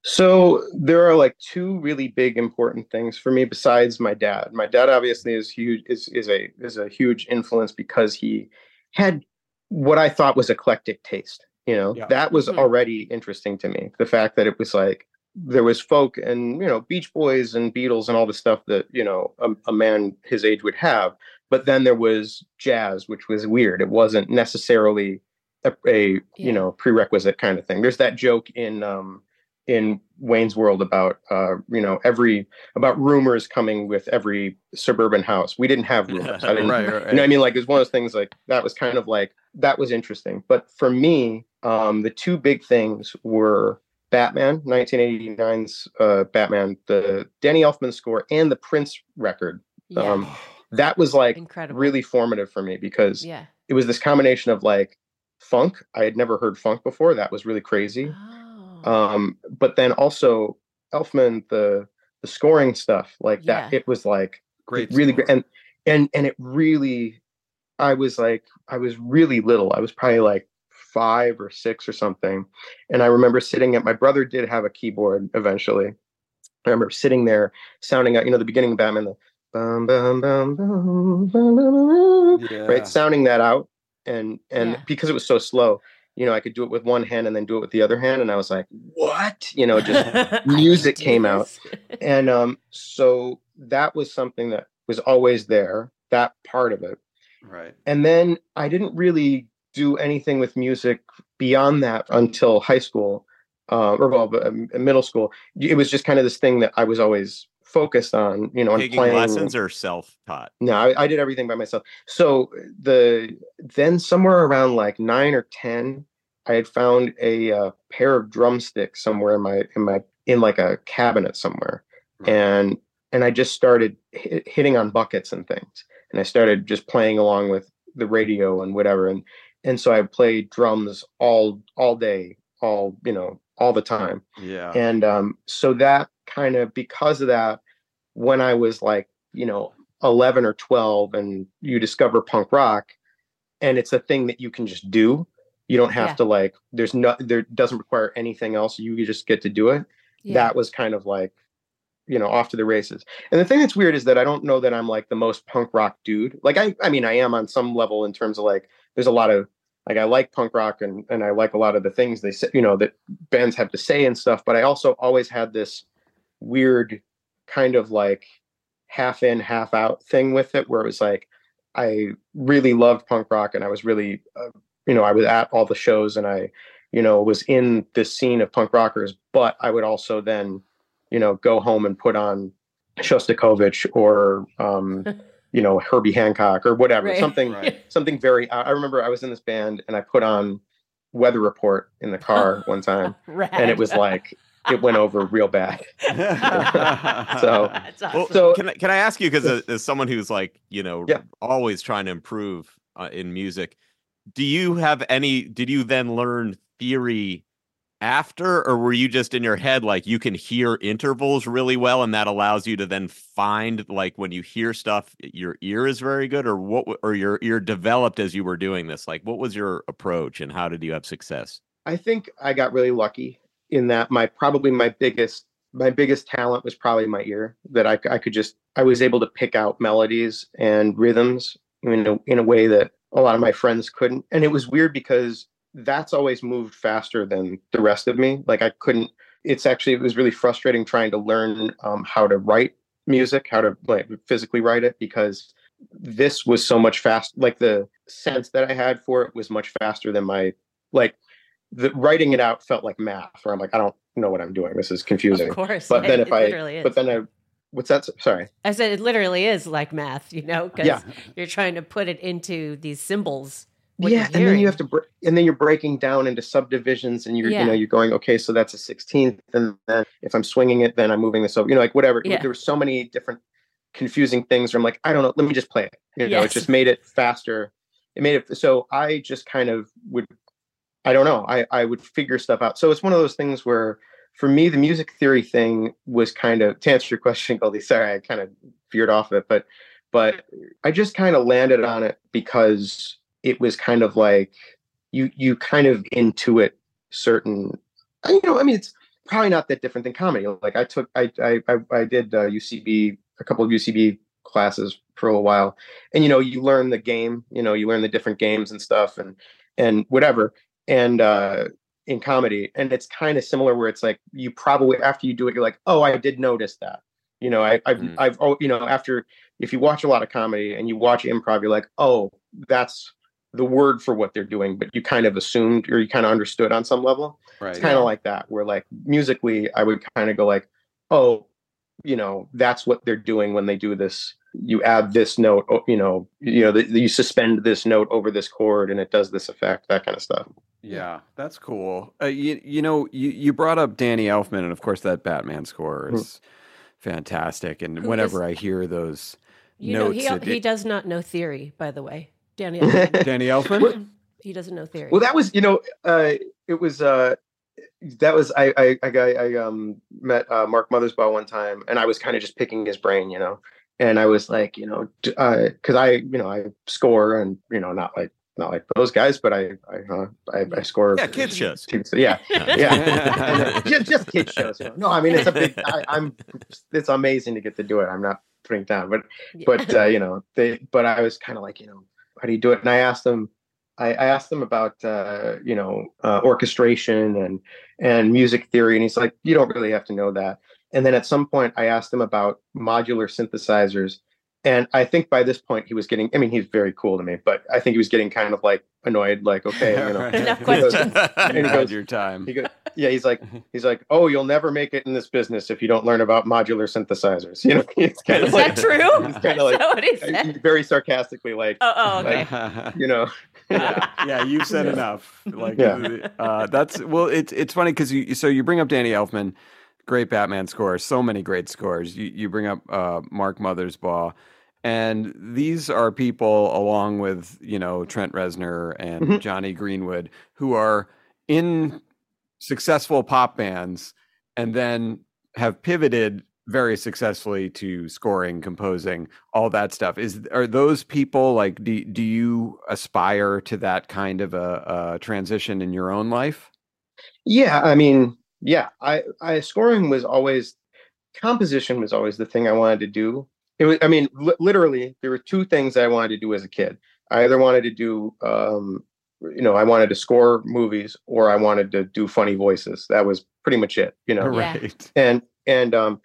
S7: So there are like two really big important things for me besides my dad. My dad obviously is huge is is a is a huge influence because he had what I thought was eclectic taste. You know,
S3: Yeah.
S7: that was
S4: Mhm.
S7: already interesting to me. The fact that it was like there was folk and you know Beach Boys and Beatles and all the stuff that you know a, a man his age would have, but then there was jazz, which was weird. It wasn't necessarily a, a
S4: Yeah.
S7: you know prerequisite kind of thing. There's that joke in um in Wayne's World about uh you know every about rumors coming with every suburban house. We didn't have rumors. I didn't,
S3: Right, right,
S7: You know what I mean? Like it's one of those things like that was kind of like that was interesting. But for me, um, the two big things were Batman, 1989's uh, Batman, the Danny Elfman score, and the Prince record.
S4: Yeah.
S7: Um, that was like
S4: Incredible.
S7: really formative for me because
S4: yeah.
S7: it was this combination of like funk. I had never heard funk before. That was really crazy.
S4: Oh.
S7: Um, but then also Elfman, the the scoring stuff like that.
S4: Yeah.
S7: It was like
S3: Great,
S7: really
S3: score.
S7: great and and and it really i was like i was really little i was probably like five or six or something and i remember sitting at my brother did have a keyboard eventually i remember sitting there sounding out you know the beginning of batman the bum, bum, bum, bum, bum, bum, bum,
S3: Yeah.
S7: right sounding that out and and
S4: Yeah.
S7: because it was so slow you know i could do it with one hand and then do it with the other hand and i was like what you know just music
S4: do
S7: came out. and um so that was something that was always there that part of it
S3: Right.
S7: and then i didn't really do anything with music beyond that until high school uh, or well um, middle school. It was just kind of this thing that i was always focused on you know and
S5: Taking
S7: playing
S5: lessons or self-taught?
S7: no I, I did everything by myself. So the then somewhere around like nine or ten i had found a uh, pair of drumsticks somewhere in my in my in like a cabinet somewhere.
S3: Right.
S7: and and i just started hit, hitting on buckets and things. And i started just playing along with the radio and whatever. And and so i played drums all all day all you know all the time
S3: Yeah.
S7: and um, so that kind of because of that when i was like you know 11 or 12 and you discover punk rock and it's a thing that you can just do you don't have
S4: Yeah.
S7: to like there's no there doesn't require anything else you just get to do it
S4: Yeah.
S7: that was kind of like you know off to the races and the thing that's weird is that i don't know that i'm like the most punk rock dude like i i mean i am on some level in terms of like there's a lot of like i like punk rock and and i like a lot of the things they say you know that bands have to say and stuff but i also always had this weird kind of like half in half out thing with it where it was like i really loved punk rock and i was really uh, you know i was at all the shows and i you know was in this scene of punk rockers but i would also then you know go home and put on shostakovich or um you know herbie hancock or whatever
S4: Right.
S7: something
S3: Right.
S7: something very i I remember i was in this band and i put on weather report in the car one time
S4: Rad.
S7: and it was like it went over real bad So-
S4: That's
S5: Well,
S4: awesome.
S7: So-
S5: can I, can I ask you because as, as someone who's like you know
S7: Yeah.
S5: always trying to improve uh, in music, do you have any? Did you then learn theory after, or were you just in your head like you can hear intervals really well, and that allows you to then find like when you hear stuff, your ear is very good, or what? Or your ear developed as you were doing this? Like, what was your approach, and how did you have success?
S7: I think I got really lucky in that my probably my biggest my biggest talent was probably my ear that I, I could just I was able to pick out melodies and rhythms in a, in a way that a lot of my friends couldn't and it was weird because that's always moved faster than the rest of me like I couldn't it's actually it was really frustrating trying to learn um, how to write music how to like physically write it because this was so much fast like the sense that I had for it was much faster than my like the writing it out felt like math where i'm like i don't know what i'm doing this is confusing
S4: of course.
S7: but then
S4: it
S7: if i but then i what's that sorry
S4: I said it literally is like math, you know, because
S7: Yeah.
S4: you're trying to put it into these symbols.
S7: Yeah and then you have to br- and then you're breaking down into subdivisions and you're
S4: Yeah.
S7: you know you're going okay so that's a 16th and then if i'm swinging it then i'm moving this over you know like whatever
S4: Yeah.
S7: there were so many different confusing things where i'm like i don't know let me just play it you know
S4: Yes.
S7: it just made it faster it made it so i just kind of would i don't know i i would figure stuff out so it's one of those things where for me the music theory thing was kind of to answer your question Goldy sorry i kind of veered off of it but but I just kind of landed on it because it was kind of like you you kind of intuit certain you know I mean it's probably not that different than comedy. Like I took I I I, I did uh, UCB a couple of UCB classes for a while. And you know you learn the game you know you learn the different games and stuff and and whatever. And uh in comedy and it's kind of similar where it's like you probably after you do it you're like oh i did notice that. You know I, i've
S3: Mm.
S7: i've oh you know after if you watch a lot of comedy and you watch improv you're like oh that's the word for what they're doing but you kind of assumed or you kind of understood on some level
S3: Right.
S7: it's kind of like that where like musically i would kind of go like oh you know that's what they're doing when they do this you add this note you know you know the, you suspend this note over this chord and it does this effect that kind of stuff
S3: Yeah, that's cool. Uh, you you know you you brought up Danny Elfman, and of course that Batman score
S7: Mm.
S3: is fantastic. And
S4: Who
S3: whenever
S4: is-
S3: I hear those
S4: You know,
S3: notes,
S4: he
S3: it-
S4: he does not know theory, by the way. Danny Elfman.
S3: Danny Elfman.
S4: he doesn't know theory.
S7: well that was you know uh it was uh that was i i i, I um met uh mark mothersbaugh one time and i was kind of just picking his brain you know and i was like you know d- uh because i you know i score and you know not like not like those guys but i i uh, I, I score
S5: Yeah, kids shows.
S7: yeah yeah just, just kid shows no i mean it's a big I, i'm it's amazing to get to do it i'm not putting it down but
S4: Yeah.
S7: but uh, you know they but i was kind of like you know how do you do it? And i asked them i, I asked them about uh, you know uh, orchestration and and music theory and he's like you don't really have to know that. And then at some point i asked him about modular synthesizers and i think by this point he was getting i mean he's very cool to me but i think he was getting kind of like annoyed like okay you know
S3: Right.
S4: Enough
S7: He goes-
S4: questions.
S7: and he
S3: You
S7: goes-
S3: your time.
S7: he goes, yeah, he's like, he's like, oh, you'll never make it in this business if you don't learn about modular synthesizers. You know, it's kind
S4: Is
S7: of like
S4: that true?
S7: It's
S4: Is
S7: kinda like-
S4: that what he said?
S7: very sarcastically, like,
S4: Oh, oh, okay.
S7: like, you know,
S3: yeah, yeah, you've said enough. Like,
S7: Yeah.
S3: uh, that's well, it's it's funny because you so you bring up Danny Elfman, great Batman score, so many great scores. You you bring up uh, Mark Mothersbaugh, and these are people along with you know Trent Reznor and
S7: Mhm.
S3: Jonny Greenwood who are in successful pop bands and then have pivoted very successfully to scoring, composing, all that stuff. Is are those people like do do you aspire to that kind of a, a transition in your own life?
S7: yeah, I mean, yeah, I, I scoring was always composition was always the thing I wanted to do. It was, I mean, li- literally, there were two things I wanted to do as a kid. I either wanted to do, um, you know, I wanted to score movies or I wanted to do funny voices. That was pretty much it, you know.
S3: Right.
S7: and and um,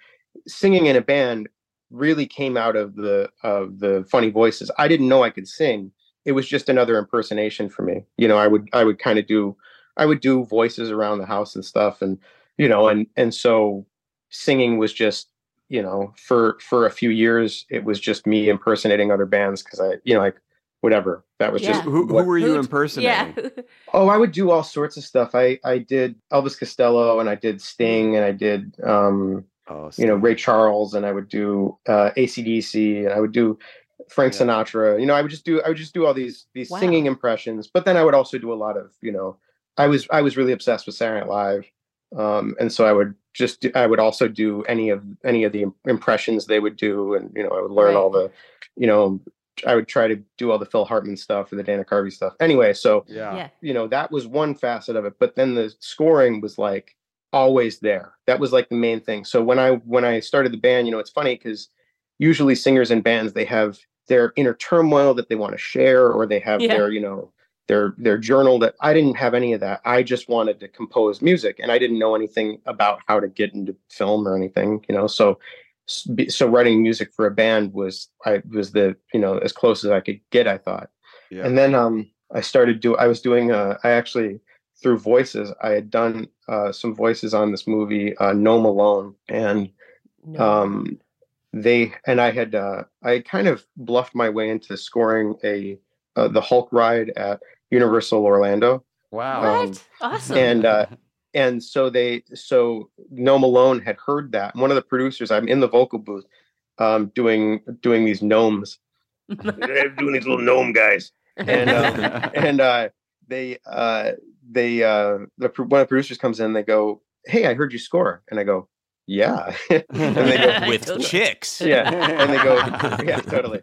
S7: singing in a band really came out of the of the funny voices. I didn't know I could sing. It was just another impersonation for me. You know, I would I would kind of do I would do voices around the house and stuff, and you know, and and so singing was just you know for for a few years it was just me impersonating other bands because I you know like whatever that was just
S3: Who, who
S7: what-
S3: were you impersonating?
S4: Yeah.
S7: Oh, I would do all sorts of stuff. I I did Elvis Costello and I did Sting and I did um
S3: Oh,
S7: you know Ray Charles and I would do uh ACDC and I would do Frank
S3: Yeah.
S7: Sinatra. You know, I would just do I would just do all these these
S4: Wow.
S7: singing impressions, but then I would also do a lot of, you know, I was I was really obsessed with Saturday Night Live. Um and so I would just do, I would also do any of any of the impressions they would do and you know, I would learn all the you know, I would try to do all the Phil Hartman stuff or the Dana Carvey stuff. Anyway, so
S3: yeah.
S4: yeah.
S7: you know that was one facet of it but then the scoring was like always there that was like the main thing so when i when i started the band you know it's funny because usually singers in bands they have their inner turmoil that they want to share or they have
S4: Yeah.
S7: their you know their their journal that i didn't have any of that i just wanted to compose music and i didn't know anything about how to get into film or anything you know so so writing music for a band was i was the you know as close as i could get i thought
S3: Yeah.
S7: and then um i started do i was doing uh i actually through voices i had done uh some voices on this movie uh Gnome Alone and
S4: No.
S7: um they and i had uh i kind of bluffed my way into scoring a uh, the hulk ride at universal orlando
S3: wow.
S4: what? awesome.
S7: and uh and so they so Gnome Alone had heard that and one of the producers i'm in the vocal booth um doing doing these gnomes doing these little gnome guys and uh, and uh, they uh, they uh, the one of the producers comes in. They go, "Hey, I heard you score," and I go, yeah. and they go,
S5: with chicks.
S7: yeah. And they go, yeah, totally.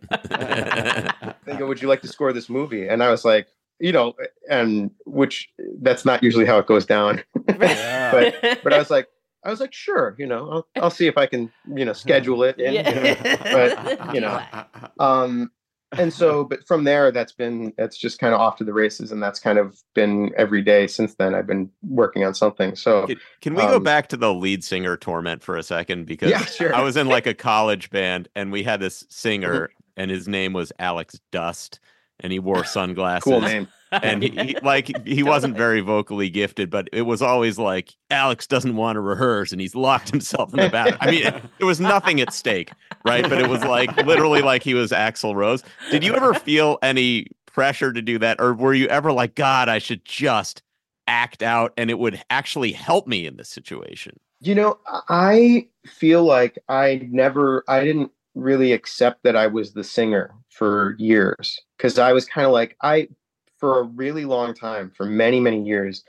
S7: They go, would you like to score this movie? And I was like, you know, and which that's not usually how it goes down. but but I was like, I was like, sure, you know, I'll, I'll see if I can, you know, schedule it. In,
S4: Yeah.
S7: you know, but you know, um, and so, but from there, that's been that's just kind of off to the races, and that's kind of been every day since then. I've been working on something. So
S5: Can, can we go
S7: Um,
S5: back to the lead singer torment for a second? Because
S7: Yeah, sure.
S5: I was in like a college band and we had this singer
S7: Mm-hmm.
S5: And his name was Alex Dust and he wore sunglasses.
S7: cool name.
S5: and he, he- like he wasn't very vocally gifted, but it was always like Alex doesn't want to rehearse, and he's locked himself in the bathroom. I mean, it, there was nothing at stake, right? But it was like literally like he was Axl Rose. Did you ever feel any pressure to do that, or were you ever like, God, I should just act out, and it would actually help me in this situation?
S7: You know, I feel like I never, I didn't really accept that I was the singer for years because I was kind of like, I, for a really long time, for many, many years,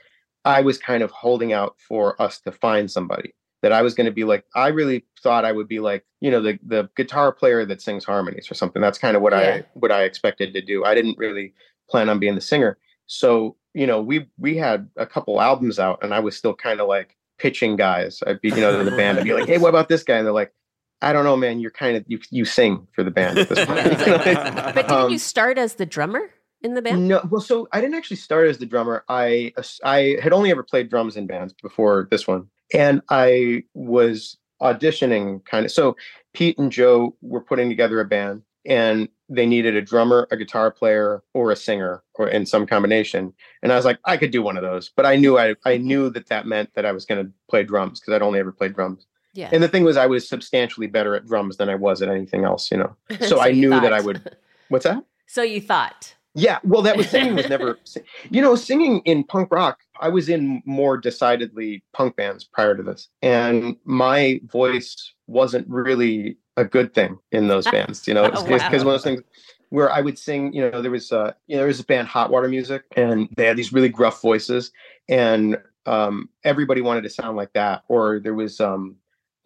S7: I was kind of holding out for us to find somebody that I was going to be like, I really thought I would be like, you know, the, the guitar player that sings harmonies or something. That's kind of what
S4: Yeah.
S7: I, what I expected to do. I didn't really plan on being the singer. So, you know, we, we had a couple albums out and I was still kind of like, pitching guys. I'd be, you know, to the band. I'd be like, "Hey, what about this guy?" And they're like, "I don't know, man. You're kind of you you sing for the band at this point." You know,
S4: but didn't
S7: um,
S4: you start as the drummer in the band?
S7: No, well, so I didn't actually start as the drummer. I I had only ever played drums in bands before this one, and I was auditioning kind of. So Pete and Joe were putting together a band, and they needed a drummer, a guitar player, or a singer, or in some combination. And I was like, I could do one of those, but I knew I I knew that that meant that I was going to play drums because I'd only ever played drums.
S4: Yeah.
S7: And the thing was, I was substantially better at drums than I was at anything else, you know. So, I
S4: you
S7: knew that I would. What's that?
S4: So you thought.
S7: Yeah, well, that was singing was never, you know, singing in punk rock. I was in more decidedly punk bands prior to this, and my voice wasn't really a good thing in those bands. You know,
S4: Oh,
S7: because
S4: wow.
S7: one of those things where I would sing. You know, there was uh, you know, there was a band Hot Water Music, and they had these really gruff voices, and um, everybody wanted to sound like that. Or there was um,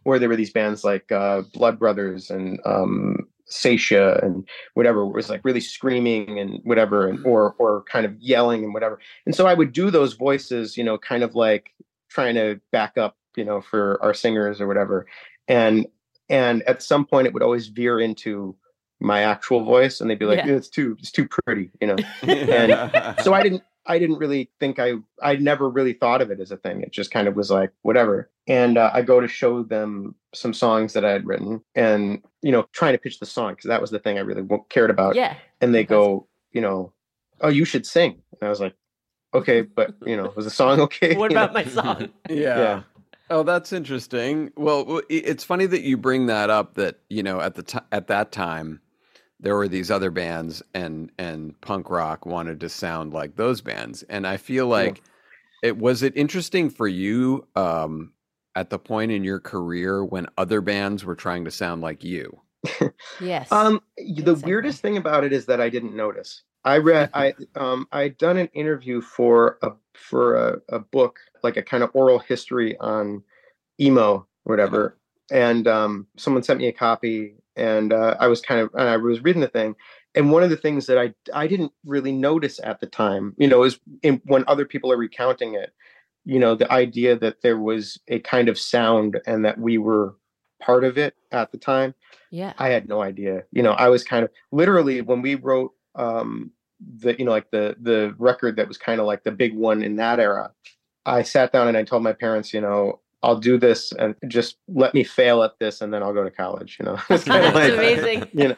S7: where there were these bands like uh, Blood Brothers and um, Sasha and whatever was like really screaming and whatever and or or kind of yelling and whatever. And so i would do those voices you know kind of like trying to back up you know for our singers or whatever. And and at some point it would always veer into my actual voice and they'd be like.
S4: "Yeah,
S7: it's too it's too pretty you know? And so i didn't i didn't really think i i never really thought of it as a thing it just kind of was like whatever and uh, i go to show them some songs that i had written and you know trying to pitch the song because that was the thing i really cared about
S4: Yeah.
S7: and they go you know oh you should sing and i was like okay but you know was the song okay
S4: What
S7: You know?
S4: about my song?
S3: Yeah.
S7: Yeah.
S3: Oh, that's interesting. Well, it's funny that you bring that up. That you know, at the t- at that time, there were these other bands, and and punk rock wanted to sound like those bands. And I feel like it was it interesting for you um, at the point in your career when other bands were trying to sound like you.
S4: Yes.
S7: Um, the
S4: Exactly.
S7: weirdest thing about it is that I didn't notice. I read, I um, I'd done an interview for a for a, a book, like a kind of oral history on emo or whatever, and um, someone sent me a copy, and uh, I was kind of, and I was reading the thing, and one of the things that I I didn't really notice at the time, you know, is in, when other people are recounting it, you know, the idea that there was a kind of sound and that we were part of it at the time.
S4: yeah.
S7: I had no idea. You know, I was kind of literally when we wrote um the you know like the the record that was kind of like the big one in that era. I sat down and I told my parents, you know, I'll do this and just let me fail at this and then I'll go to college, you know. It's kinda
S4: That's
S7: like,
S4: amazing.
S7: you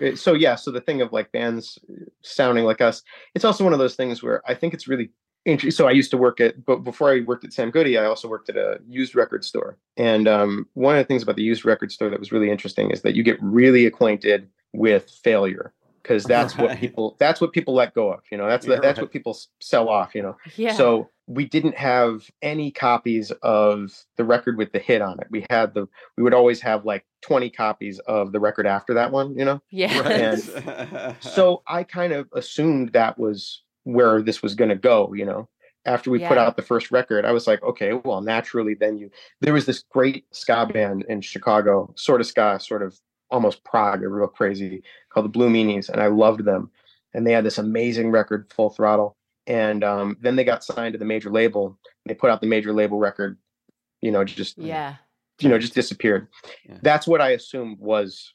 S7: know, so yeah, so the thing of like bands sounding like us, it's also one of those things where I think it's really interesting. So I used to work at, but before I worked at Sam Goody, I also worked at a used record store. And um, one of the things about the used record store that was really interesting is that you get really acquainted with failure because that's what people that's what people let go of. You know, that's the, that's
S3: right.
S7: what people sell off. You know,
S4: Yeah.
S7: so we didn't have any copies of the record with the hit on it. We had the we would always have like 20 copies of the record after that one, you know?
S4: yeah.
S7: And so I kind of assumed that was where this was going to go, you know. after we put out the first record, I was like, okay, well, naturally, then you. There was this great ska band in Chicago, sort of ska, sort of almost prog, or real crazy, called the Blue Meanies, and I loved them. And they had this amazing record, Full Throttle. And um, then they got signed to the major label. They put out the major label record, you know, just
S4: Yeah.
S7: you know, just disappeared.
S3: Yeah.
S7: That's what I assumed was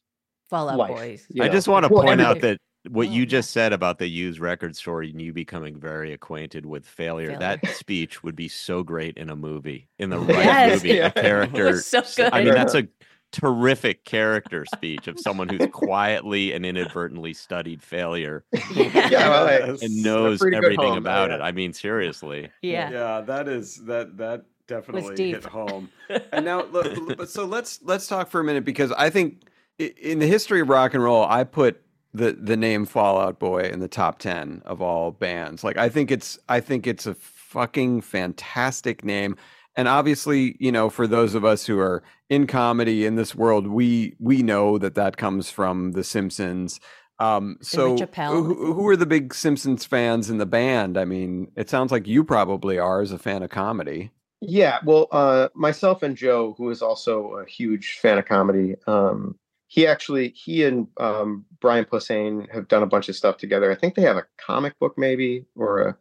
S4: Fallout
S7: life.
S4: Boys.
S7: you
S5: I just want to
S7: Well,
S5: point out that what
S4: Oh,
S5: you just said about the used record store and you becoming very acquainted with failure, that speech would be so great in a movie. In the right
S4: Yes.
S5: movie,
S7: Yeah.
S5: a character.
S4: was so
S5: s- I mean, that's a terrific character speech of someone who's quietly and inadvertently studied failure
S7: Yeah, well, I-
S5: and knows everything
S7: home,
S5: about
S7: yeah.
S5: it. I mean, seriously.
S4: Yeah.
S3: yeah that is that that definitely hit home and now look, look, but so let's let's talk for a minute because i think in the history of rock and roll i put the the name fall out boy in the top 10 of all bands like i think it's i think it's a fucking fantastic name and obviously you know for those of us who are in comedy in this world we we know that that comes from the simpsons. Um so who, who are the big simpsons fans in the band? I mean it sounds like you probably are as a fan of comedy.
S7: Yeah, well, uh, myself and Joe, who is also a huge fan of comedy, um, he actually he and um, Brian Posehn have done a bunch of stuff together. I think they have a comic book, maybe, or a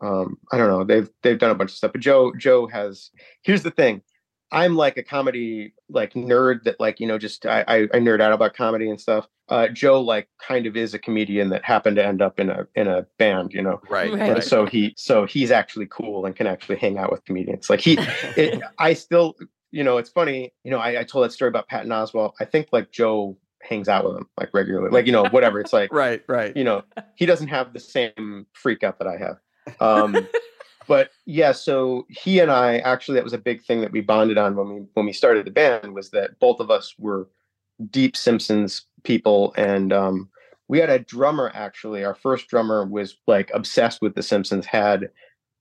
S7: um, I don't know. They've they've done a bunch of stuff. But Joe Joe has. Here's the thing. I'm like a comedy like nerd that like you know just I, I I nerd out about comedy and stuff. Uh, Joe like kind of is a comedian that happened to end up in a in a band, you know.
S3: right
S4: Right.
S7: And so he so he's actually cool and can actually hang out with comedians. Like he it, I still you know it's funny, you know, I, I told that story about Patton Oswalt. I think like Joe hangs out with him like regularly. Like, you know, whatever. It's like
S3: right right
S7: you know, he doesn't have the same freak out that I have. Um but yeah, so he and I actually that was a big thing that we bonded on when we when we started the band was that both of us were deep Simpsons people and um we had a drummer actually. Our first drummer was like obsessed with the simpsons had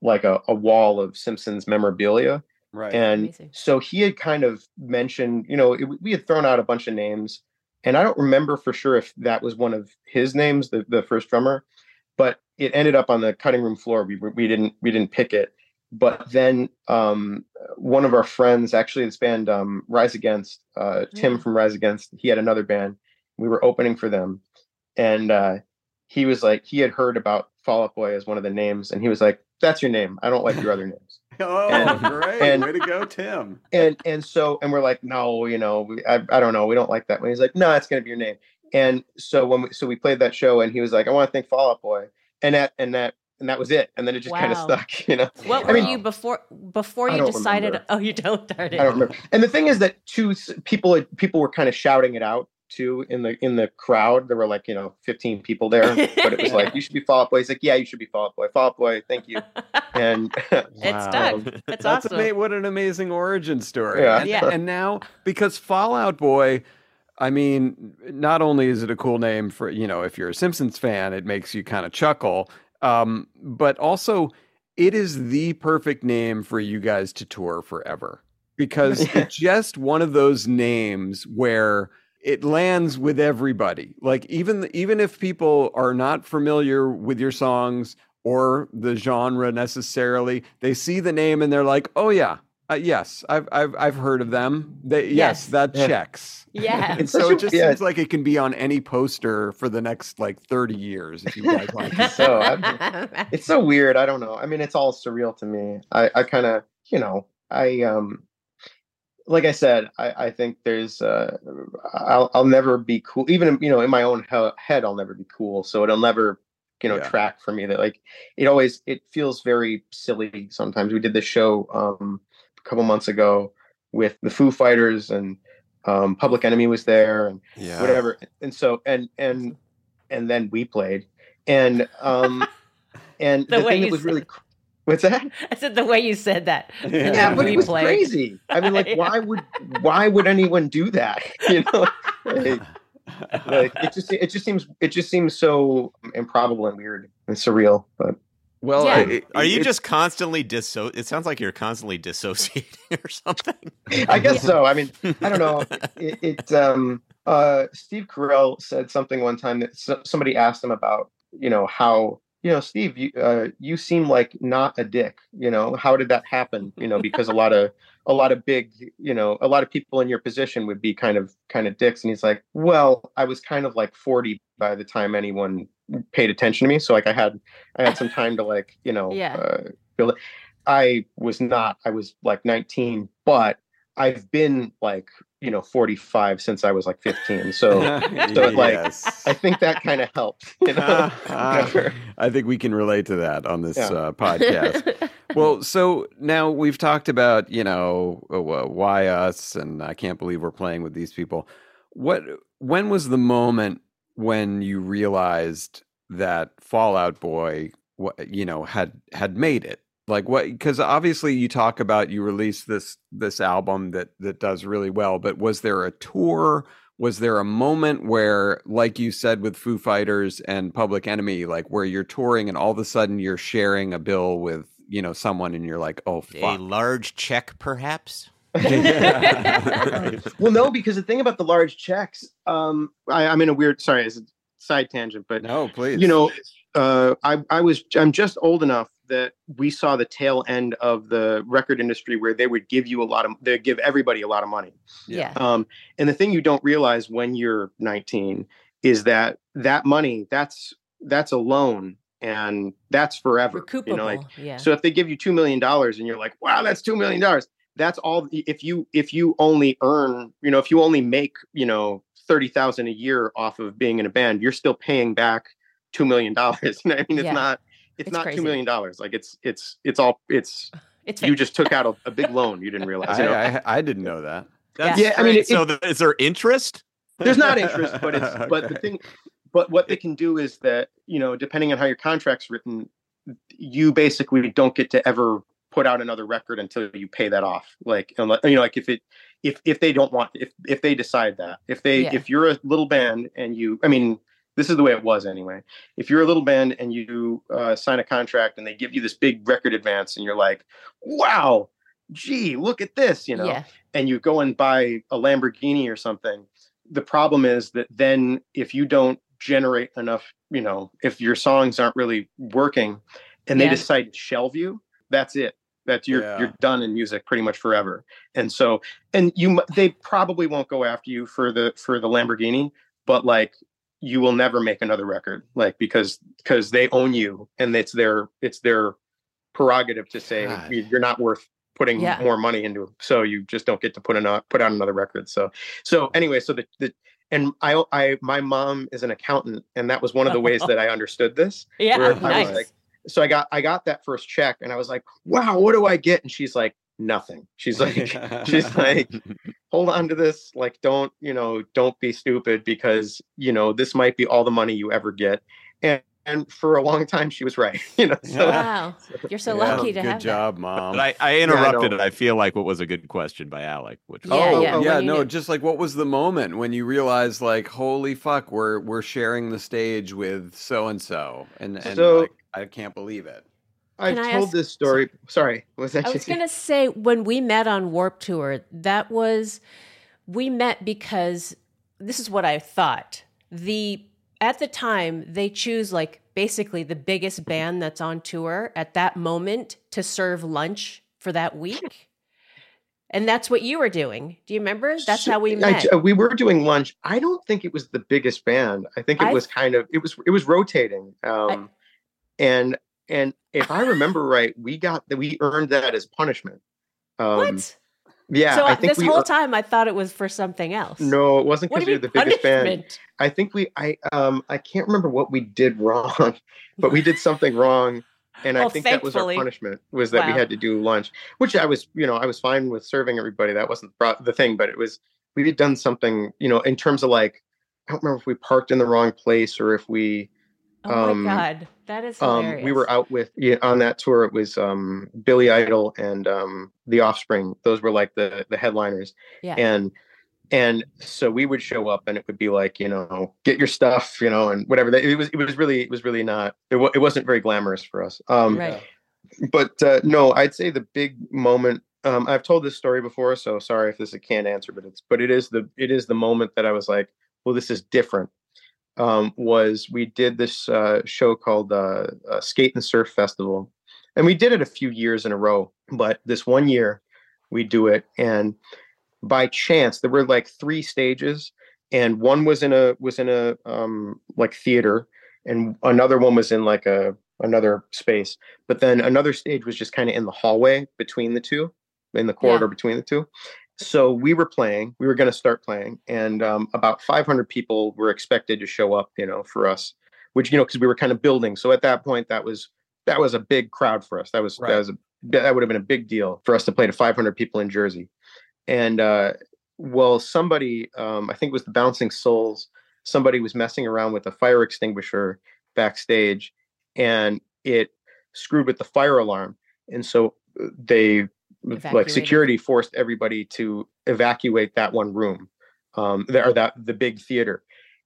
S7: like a, a wall of simpsons memorabilia.
S3: Right.
S7: And
S4: Amazing.
S7: so he had kind of mentioned you know it, we had thrown out a bunch of names and i don't remember for sure if that was one of his names the, the first drummer but it ended up on the cutting room floor. We, we didn't we didn't pick it. But then um, one of our friends actually this band um, rise against uh, tim from rise against he had another band. We were opening for them. And uh, he was like he had heard about fall out boy as one of the names and he was like that's your name. I don't like your other names.
S3: Oh
S7: And-
S3: great.
S7: and-
S3: way to go tim.
S7: and and so and we're like no you know we, I, I don't know. We don't like that. One he's like no it's gonna be your name. And so when we so we played that show and he was like i want to thank fall out boy and that and that and that was it and then it just kind of stuck you know
S4: What
S7: I
S4: were
S7: mean-
S4: you before before you decided?
S7: remember.
S4: Oh, you don't. Darn it.
S7: i don't remember and the thing is that two people people were kind of shouting it out too in the in the crowd there were like you know 15 people there but it was like you should be fall out boy he's like yeah you should be fall out boy fall out boy thank you and
S4: It's
S3: Wow.
S4: done. That's,
S3: That's
S4: awesome.
S3: ama- what an amazing origin story.
S7: Yeah.
S3: And,
S4: Yeah.
S3: and now because Fall Out Boy, I mean, not only is it a cool name for you know if you're a Simpsons fan, it makes you kind of chuckle, um, but also it is the perfect name for you guys to tour forever because it's just one of those names where it lands with everybody. Like even even if people are not familiar with your songs or the genre necessarily, they see the name and they're like, "Oh yeah, uh, yes, I've I've I've heard of them. They, yes.
S4: Yes.
S3: that
S7: Yeah.
S3: checks."
S4: Yeah.
S3: and so it just
S7: yeah.
S3: seems like it can be on any poster for the next like thirty years if you guys want. to.
S7: so I, it's so weird. I don't know. I mean, it's all surreal to me. I, I kind of, you know, I um, like I said, I, I think there's, uh, I'll, I'll never be cool. Even you know, in my own he- head, I'll never be cool. So it'll never, you know,
S3: Yeah.
S7: track for me. That like, it always, it feels very silly. Sometimes we did this show um a couple months ago with the Foo Fighters and um, Public Enemy was there and
S3: Yeah,
S7: whatever and so and and and then we played and um and
S4: The
S7: the,
S4: way
S7: thing that was really
S4: it.
S7: cr- what's that
S4: I said the way you said that.
S3: Yeah,
S7: yeah but
S4: we
S7: it was
S4: played.
S7: crazy i mean like
S4: Yeah.
S7: why would why would anyone do that you know like, like it just it just seems it just seems so improbable and weird and surreal but
S3: well,
S4: Yeah.
S3: it-
S5: Are you just constantly disso? It sounds like you're constantly dissociating or something.
S7: I guess so. I mean, I don't know. It, it um uh Steve Carell said something one time that so, somebody asked him about, you know, how you know, Steve, you uh, you seem like not a dick. You know, how did that happen? You know, because a lot of a lot of big, you know, a lot of people in your position would be kind of kind of dicks. And he's like, well, I was kind of like 40 by the time anyone paid attention to me. So like I had I had some time to like, you know,
S4: Yeah.
S7: uh, build it. I was not. I was like 19, but I've been like, you know, 45 since I was like 15. So so like
S3: Yes.
S7: I think that kind of helped. You know? Whatever.
S3: I think we can relate to that on this
S7: Yeah.
S3: uh, podcast. well, so now we've talked about, you know, uh, why us, and I can't believe we're playing with these people. What? When was the moment when you realized that Fall Out Boy, you know, had had made it? Like what? Because obviously you talk about you released this this album that that does really well, but was there a tour? was there a moment where like you said with foo fighters and public enemy like where you're touring and all of a sudden you're sharing a bill with you know someone and you're like oh
S6: A large check, perhaps?
S7: well, no, because the thing about the large checks, um, I, I'm in a weird. Sorry, it's a side tangent, but
S3: no please
S7: you know, uh, I I was I'm just old enough that we saw the tail end of the record industry where they would give you a lot of they would give everybody a lot of money.
S4: yeah.
S7: Um, and the thing you don't realize when you're 19 is that that money that's that's a loan and that's forever.
S4: Recoupable.
S7: You know, like
S4: yeah.
S7: so if they give you two million dollars and you're like, wow, that's two million dollars. That's all. If you if you only earn, you know, if you only make, you know, thirty thousand a year off of being in a band, you're still paying back two million dollars. You know, I mean, it's
S4: Yeah.
S7: not it's,
S4: It's
S7: not
S4: crazy.
S7: two million dollars. Like it's it's it's all it's
S4: it's
S7: you just took out a, a big loan you didn't realize.
S3: I,
S7: You know?
S3: I, I didn't know that
S5: That's
S7: Yeah, I mean, it-
S5: so th- is there interest?
S7: There's not interest, but it's but the thing but what they can do is that, you know, depending on how your contract's written, you basically don't get to ever put out another record until you pay that off. Like unless, you know, like if it if if they don't want if if they decide that. If they
S4: Yeah.
S7: if you're a little band and you I mean this is the way it was anyway. If you're a little band and you uh, sign a contract and they give you this big record advance and you're like, wow, gee, look at this, you know,
S4: yeah.
S7: and you go and buy a Lamborghini or something, the problem is that then if you don't generate enough, you know, if your songs aren't really working and they decide to shelve you, that's it. That's you're
S3: Yeah.
S7: you're done in music pretty much forever. And so and you they probably won't go after you for the for the Lamborghini, but like you will never make another record like because because they own you and it's their it's their prerogative to say
S3: God.
S7: "You- you're not worth putting
S4: Yeah.
S7: more money into so you just don't get to put another put out another record so so anyway so the, the and I, I, my mom is an accountant, and that was one of the ways that I understood this.
S4: Yeah.
S7: where I was
S4: Nice.
S7: like- So I got, I got that first check, and I was like, "Wow, what do I get?" And she's like, "Nothing." She's like, she's like, hold on to this like don't you know don't be stupid because you know this might be all the money you ever get and and for a long time she was right you know so
S4: wow. You're so
S3: Yeah,
S4: lucky to
S3: good
S4: have
S3: job mom
S5: But I, I interrupted
S7: know.
S5: it. I feel like what was a good question by Alec, which was
S4: Yeah,
S3: oh
S4: yeah,
S3: oh,
S4: yeah, oh,
S3: no
S4: knew.
S3: just like what was the moment when you realized like holy fuck we're we're sharing the stage with so and so and and
S7: So-
S3: like i can't believe it
S7: i've
S4: Can
S7: told
S4: ask-
S7: this story sorry was that
S4: I was
S7: you?
S4: going to say when we met on Warped Tour, that was we met because this is what I thought. The at the time they choose like basically the biggest band that's on tour at that moment to serve lunch for that week. And that's what you were doing. Do you remember? That's
S7: So,
S4: how we
S7: I-
S4: met.
S7: we were doing lunch i don't think it was the biggest band i think it
S4: I-
S7: was kind of it was it was rotating um and and if i remember right we got that we earned that as punishment um
S4: what?
S7: yeah
S4: so
S7: i
S4: I
S7: think
S4: this whole time I thought it was for something else.
S7: no it wasn't because we were the biggest band? I think we I um I can't remember what we did wrong, but we did something wrong. And I
S4: Well,
S7: think that was our punishment was that we had to do lunch, which I was, you know, I was fine with serving everybody. That wasn't the thing, but it was we had done something, you know, in terms of like I don't remember if we parked in the wrong place or if we
S4: Oh
S7: um,
S4: my god, that is
S7: um we were out with yeah, on that tour it was um Billy Idol and um The Offspring. Those were like the the headliners
S4: Yeah.
S7: and and so we would show up and it would be like you know get your stuff you know and whatever it was it was really it was really not it, wa- it wasn't very glamorous for us um
S4: right.
S7: but uh, no i'd say the big moment um i've told this story before so sorry if this is a canned answer but it's but it is the it is the moment that i was like well this is different um, was we did this uh, show called uh, uh, Skate and Surf Festival, and we did it a few years in a row. But this one year, we do it, and by chance, there were like three stages, and one was in a was in a um, like theater, and another one was in like a another space. But then another stage was just kind of in the hallway between the two, in the corridor yeah. between the two. So we were playing, we were going to start playing, and um, about 500 people were expected to show up, you know, for us, which, you know, because we were kind of building. So at that point, that was that was a big crowd for us. That was right. that was a that would have been a big deal for us to play to 500 people in Jersey. And uh, well, somebody, um, I think it was the Bouncing Souls, somebody was messing around with a fire extinguisher backstage, and it screwed with the fire alarm. And so uh, they like security forced everybody to evacuate that one room um or that the big theater.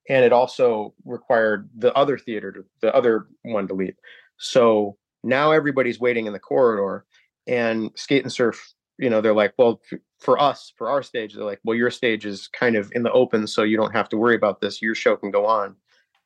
S7: And it also required the other theater to, the other one to leave. So now everybody's waiting in the corridor and skate and surf you know they're like well for us for our stage they're like well your stage is kind of in the open so you don't have to worry about this. Your show can go on.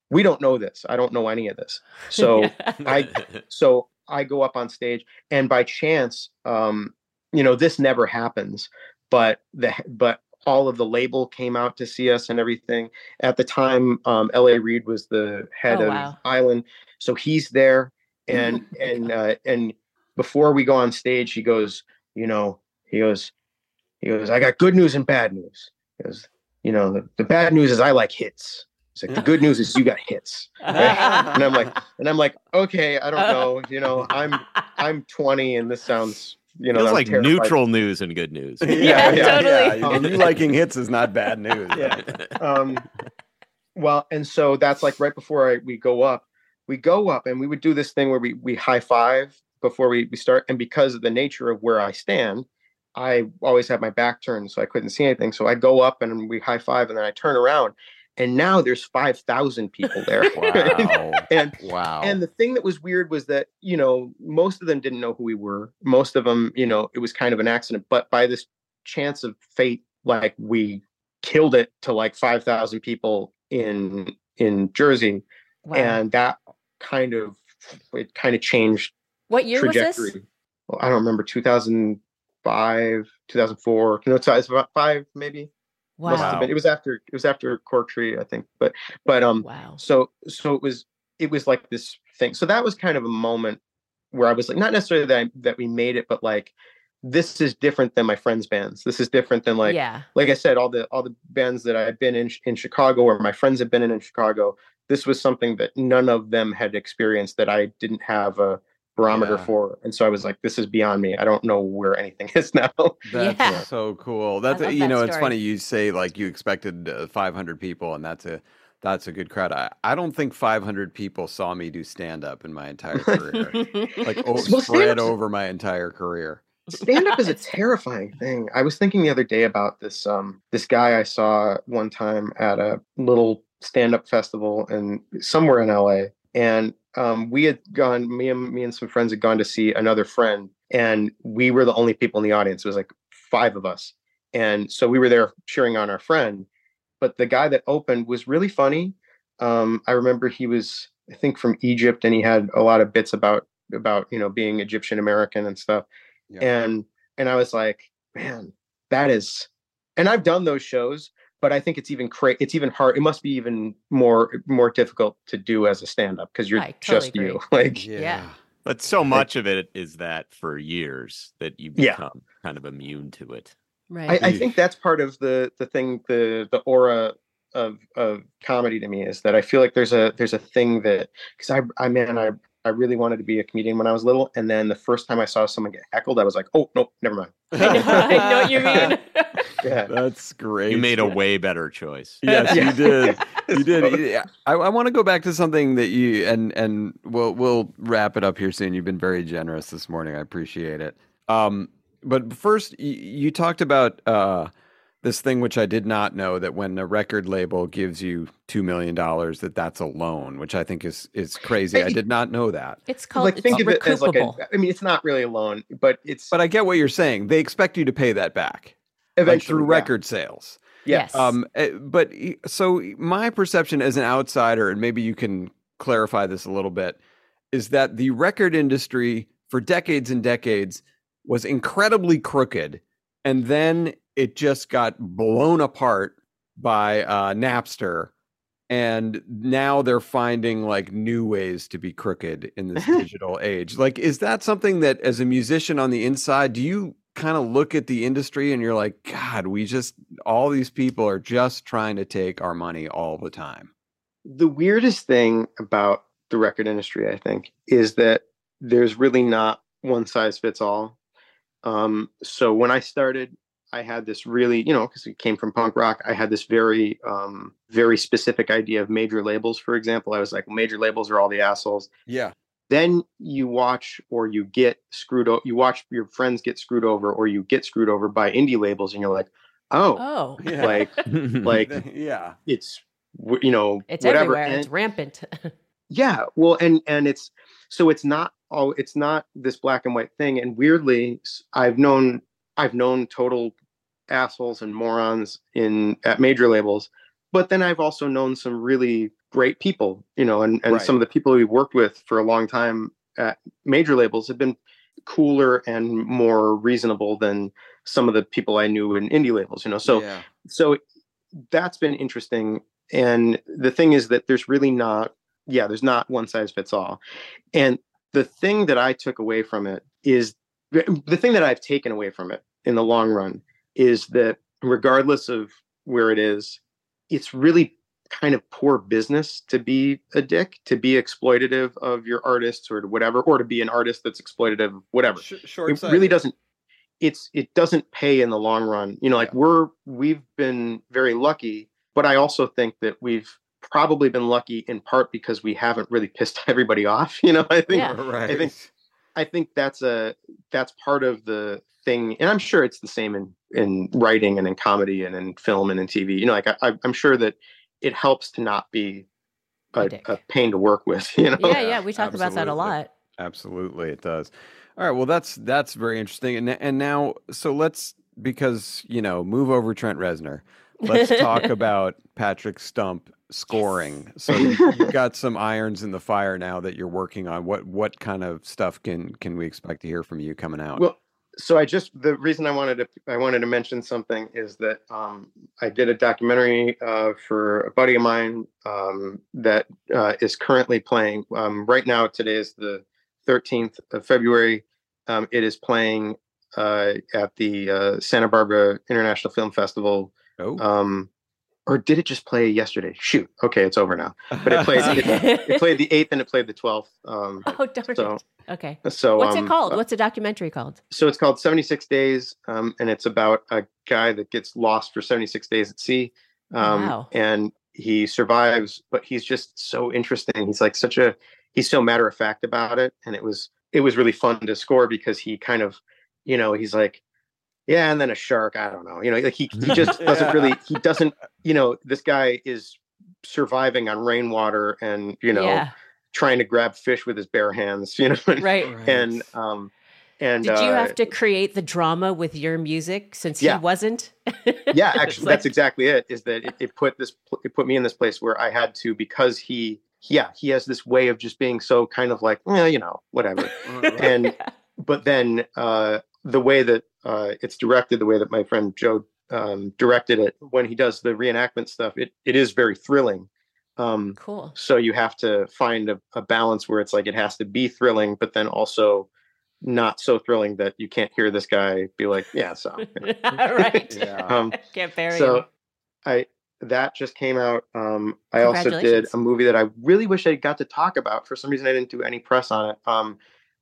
S7: We don't know this. I don't know any of this. So i so i go up on stage and by chance um you know this never happens but the but all of the label came out to see us and everything at the time um, L.A. Reid was the head oh, of wow. island so he's there and and uh, and before we go on stage he goes you know he goes he goes i got good news and bad news he goes you know the, the bad news is i like hits He's like, the good news is you got hits. Right? and I'm like, and I'm like, okay, I don't know. You know, I'm I'm 20 and this sounds you know,
S5: it's like terrified. neutral news and good news.
S4: yeah, yeah, yeah, totally.
S3: Yeah. Um, you liking hits is not bad news.
S7: yeah. Um, well, and so that's like right before I, we go up, we go up and we would do this thing where we we high five before we, we start. And because of the nature of where I stand, I always have my back turned, so I couldn't see anything. So I go up and we high five, and then I turn around, and now there's 5000 people there.
S3: Wow.
S7: and
S3: wow.
S7: and the thing that was weird was that you know most of them didn't know who we were. Most of them you know it was kind of an accident but by this chance of fate like we killed it to like 5000 people in in jersey. Wow. and that kind of it kind of changed
S4: what year
S7: trajectory.
S4: was this?
S7: well, i don't remember 2005 2004 no 2005 maybe
S4: Wow.
S7: Must have been. It was after it was after Cork Tree, I think. But but um
S4: wow.
S7: so so it was it was like this thing. So that was kind of a moment where I was like not necessarily that I, that we made it, but like this is different than my friends' bands. This is different than like
S4: yeah.
S7: like I said, all the all the bands that I've been in in Chicago or my friends have been in in Chicago. This was something that none of them had experienced that I didn't have a barometer yeah. for. And so I was like, this is beyond me. I don't know where anything is now.
S3: That's yeah. so cool. That's you that know, story. it's funny you say like you expected uh, 500 people, and that's a that's a good crowd. I, I don't think 500 people saw me do stand up in my entire career, like oh, well, spread over my entire career.
S7: Stand up is a terrifying thing. I was thinking the other day about this um this guy I saw one time at a little stand up festival and somewhere in LA and um, we had gone me and me and some friends had gone to see another friend and we were the only people in the audience. It was like five of us. And so we were there cheering on our friend. But the guy that opened was really funny. Um, i remember he was i think from egypt and he had a lot of bits about about you know being egyptian american and stuff. Yeah. and and i was like man that is and i've done those shows but I think it's even cra- it's even hard. It must be even more more difficult to do as a stand up because you're totally just agree. you. Like
S4: yeah. yeah.
S5: But so much of it is that for years that you become yeah. kind of immune to it.
S4: Right.
S7: I, I, think that's part of the the thing the the aura of of comedy to me is that I feel like there's a there's a thing that because I I man I I really wanted to be a comedian when I was little, and then the first time I saw someone get heckled, I was like, "Oh no, never mind."
S4: I know what you mean.
S3: Yeah, that's great.
S5: You made a way better choice.
S3: Yes, you did. You did. I, I want to go back to something that you and and we'll we'll wrap it up here soon. You've been very generous this morning. I appreciate it. Um, but first, you, you talked about uh this thing which I did not know that when a record label gives you two million dollars, that that's a loan, which I think is is crazy. I did not know that.
S4: It's called
S7: like
S4: it's
S7: think
S4: of it
S7: as like a. I mean, it's not really a loan, but it's.
S3: But I get what you're saying. They expect you to pay that back, eventually through yeah. record sales.
S4: Yes.
S3: Um, eh, but so my perception as an outsider, and maybe you can clarify this a little bit, is that the record industry for decades and decades was incredibly crooked, and then it just got blown apart by uh, Napster. And now they're finding like new ways to be crooked in this digital age. Like, is that something that as a musician on the inside, do you kind of look at the industry and you're like, God, we just, all these people are just trying to take our money all the time?
S7: the weirdest thing about the record industry, I think, is that there's really not one size fits all. Um, so when I started, I had this really, you know, because it came from punk rock, I had this very, um, very specific idea of major labels. For example, I was like, major labels are all the assholes.
S3: Yeah.
S7: Then you watch or you get screwed over. You watch your friends get screwed over, or you get screwed over by indie labels, and you're like, oh,
S4: oh,
S3: Yeah.
S7: like like
S3: yeah.
S7: it's you know
S4: it's
S7: whatever.
S4: everywhere.
S7: And-
S4: it's rampant.
S7: yeah well and and it's so it's not all it's not this black and white thing and weirdly i've known i've known total assholes and morons in at major labels but then i've also known some really great people you know and and
S3: Right.
S7: some of the people we've worked with for a long time at major labels have been cooler and more reasonable than some of the people i knew in indie labels you know so
S3: yeah.
S7: so that's been interesting and the thing is that there's really not yeah there's not one size fits all and the thing that i took away from it is the thing that i've taken away from it in the long run is that regardless of where it is it's really kind of poor business to be a dick to be exploitative of your artists or whatever or to be an artist that's exploitative of whatever it really doesn't it's it doesn't pay in the long run you know like
S3: Yeah.
S7: we're we've been very lucky but i also think that we've probably been lucky in part because we haven't really pissed everybody off you know i think
S4: Yeah.
S3: Right.
S7: I think i think that's a that's part of the thing and i'm sure it's the same in in writing and in comedy and in film and in tv you know like I, i'm sure that it helps to not be
S4: A
S7: a, a pain to work with you know
S4: yeah, yeah. We talk about that a lot.
S3: Absolutely, it does. All right, well, that's that's very interesting. And and now, so let's because you know, move over Trent Reznor. Let's talk about Patrick Stump scoring. So you, you've got some irons in the fire now that you're working on. What what kind of stuff can can we expect to hear from you coming out?
S7: Well, so I just the reason I wanted to I wanted to mention something is that um, I did a documentary uh, for a buddy of mine um, that uh, is currently playing um, right now. Today is the 13th of February. Um, it is playing uh, at the uh, Santa Barbara International Film Festival.
S3: oh,
S7: Um, or did it just play yesterday? Shoot. Okay, it's over now. But it played. it, it played the 8th and it played the 12th. Um,
S4: oh, darn
S7: so-
S4: it. Okay.
S7: so
S4: What's
S7: um,
S4: it called?
S7: uh,
S4: What's the documentary called?
S7: so it's called 76 days um, and it's about a guy that gets lost for 76 days at sea um,
S4: Wow.
S7: and he survives but he's just so interesting he's like such a he's so matter of fact about it and it was it was really fun to score because he kind of you know he's like yeah and then a shark i don't know you know like he, he just doesn't really he doesn't you know this guy is surviving on rainwater and you know
S4: yeah.
S7: trying to grab fish with his bare hands you know
S4: Right.
S7: and um and
S4: Did you
S7: uh,
S4: have to create the drama with your music since
S7: Yeah.
S4: he wasn't?
S7: yeah actually
S4: like-
S7: that's exactly it is that it, it put this it put me in this place where i had to because he yeah he has this way of just being so kind of like well you know whatever and but then uh the way that uh it's directed the way that my friend joe um directed it when he does the reenactment stuff it it is very thrilling um
S4: Cool.
S7: so you have to find a, a balance where it's like it has to be thrilling but then also not so thrilling that you can't hear this guy be like yeah so
S4: right.
S3: Yeah.
S7: um
S4: Can't bury
S7: so
S4: him.
S7: i that just came out um i also did a movie that i really wish i got to talk about for some reason i didn't do any press on it um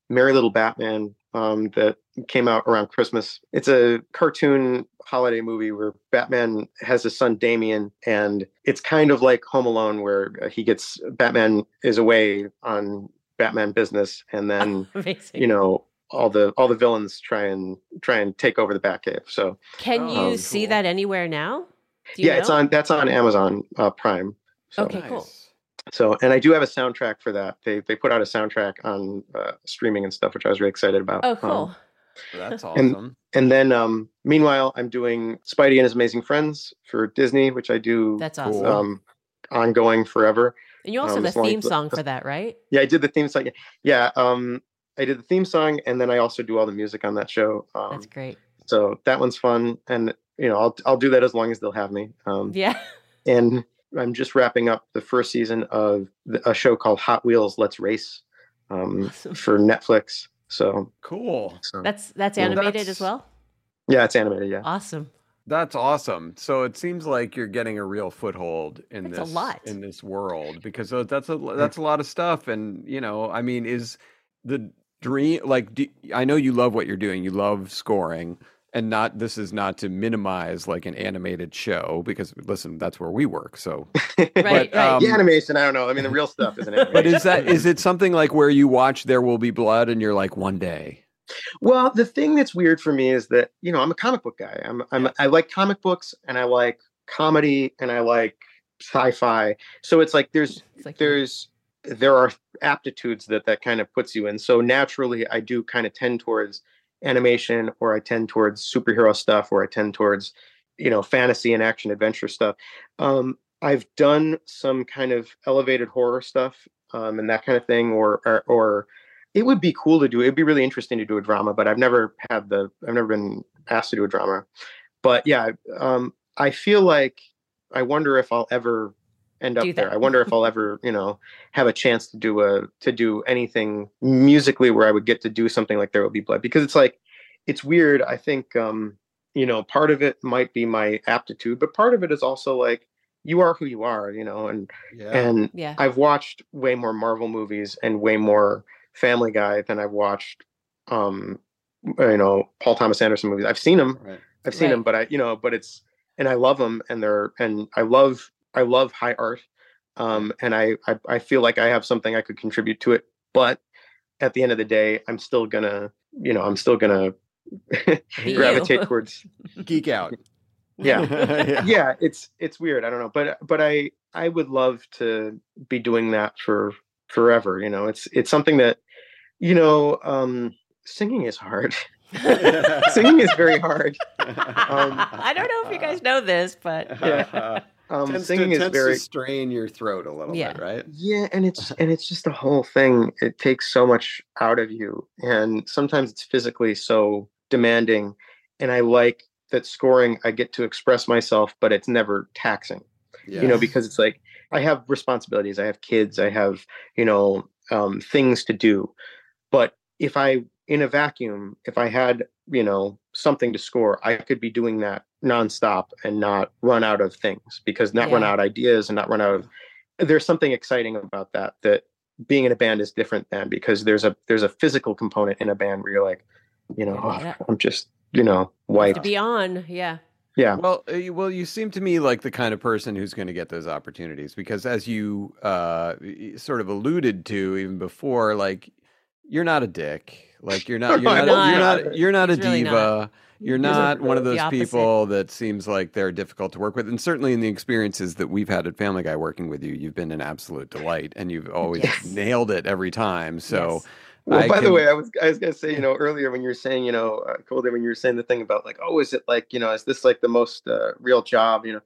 S7: merry little batman um that came out around christmas it's a cartoon holiday movie where batman has his son damien and it's kind of like home alone where uh, he gets batman is away on batman business and then
S4: Amazing.
S7: you know all the all the villains try and try and take over the batcave so
S4: Can you see
S3: cool.
S4: that anywhere now? Do you
S7: yeah, it's on that's on Amazon uh, Prime. So,
S4: Okay, cool.
S3: Nice.
S7: So, and I do have a soundtrack for that. They they put out a soundtrack on uh, streaming and stuff, which I was really excited about.
S4: Oh,
S7: Um,
S4: cool.
S3: That's
S7: And-
S3: awesome.
S7: And then, um, meanwhile, I'm doing Spidey and His Amazing Friends for Disney, which I do
S4: That's awesome.
S7: um, ongoing forever.
S4: and you also
S7: um,
S4: have a theme
S7: as-
S4: song for that, right?
S7: Yeah, I did the theme song. Yeah, um, I did the theme song, and then I also do all the music on that show. Um,
S4: That's great.
S7: so that one's fun, and you know, I'll I'll do that as long as they'll have me. Um,
S4: Yeah.
S7: and I'm just wrapping up the first season of the- a show called Hot Wheels Let's Race um,
S4: Awesome.
S7: for Netflix. So,
S3: Cool.
S7: so
S4: That's that's
S7: Well,
S4: animated
S3: that's-
S4: as well.
S7: yeah, it's animated. Yeah,
S4: Awesome.
S3: That's awesome. So it seems like you're getting a real foothold in
S4: That's a
S3: this
S4: lot.
S3: in this world because uh, that's a that's a lot of stuff. And you know, I mean, is the dream like? Do, I know you love what you're doing. You love scoring, and not this is not to minimize like an animated show because listen, that's where we work. So,
S4: Right, right.
S3: um,
S7: the animation. I don't know. I mean, the real stuff isn't it
S3: but is that is it something like where you watch There Will Be Blood and you're like one day?
S7: Well, the thing that's weird for me is that you know I'm a comic book guy. I'm I'm I like comic books and I like comedy and I like sci-fi. So it's like there's
S4: It's like
S7: there's there are aptitudes that that kind of puts you in. So naturally, I do kind of tend towards animation, or I tend towards superhero stuff, or I tend towards you know fantasy and action adventure stuff. Um, I've done some kind of elevated horror stuff um, and that kind of thing, or, or or it would be cool to do. It'd be really interesting to do a drama, but I've never had the I've never been asked to do a drama. But yeah, um, I feel like I wonder if I'll ever end up there. I wonder if I'll ever, you know, have a chance to do a to do anything musically where I would get to do something like There Will Be Blood because it's like it's weird. I think um, you know, part of it might be my aptitude, but part of it is also like you are who you are, you know, and
S3: Yeah.
S7: and
S4: Yeah.
S7: I've watched way more Marvel movies and way more Family Guy than I've watched um you know Paul Thomas Anderson movies. I've seen them.
S3: right.
S7: I've seen them, but I, you know, but it's, and I love them, and they're, and I love, I love high art, um, and I, I, I feel like I have something I could contribute to it. But at the end of the day, I'm still gonna, you know, I'm still gonna gravitate towards,
S3: Geek out.
S7: yeah,
S3: yeah.
S7: yeah. It's, it's weird. I don't know, but, but I, I would love to be doing that for forever. You know, it's, it's something that, you know, um, singing is hard. singing is very hard.
S4: I don't know if you guys know this, but
S7: Yeah. Um,
S3: tends
S7: singing
S3: to,
S7: is
S3: tends
S7: very
S3: to strain your throat a little
S4: Yeah.
S3: bit, right?
S7: Yeah, and it's and it's just the whole thing. It takes so much out of you, and sometimes it's physically so demanding. And I like that scoring. I get to express myself, but it's never taxing.
S3: Yeah.
S7: You know, because it's like I have responsibilities. I have kids. I have you know um, things to do. But if I in a vacuum, if I had you know something to score, I could be doing that nonstop and not run out of things because not run
S4: Yeah.
S7: out ideas and not run out of there's something exciting about that that being in a band is different than because there's a there's a physical component in a band where you're like you know "Oh,
S4: Yeah.
S7: i'm just you know
S4: to be on, yeah.
S7: yeah
S3: Well, uh, you- well, you seem to me like the kind of person who's going to get those opportunities because, as you uh, sort of alluded to even before, like you're not a dick. Like you're not. You're
S7: I'm
S3: not. You're
S4: not.
S3: not. You're not a
S4: really
S3: diva.
S4: not.
S3: You're not one of those people that seems like they're difficult to work with. And certainly in the experiences that we've had at Family Guy working with you, you've been an absolute delight, and you've always
S7: Yes.
S3: nailed it every time. So.
S4: Yes.
S7: well
S3: I
S7: by the way i was i was gonna say you know earlier when you were saying you know uh, Colder, when you were saying the thing about like oh is it like you know is this like the most uh, real job you know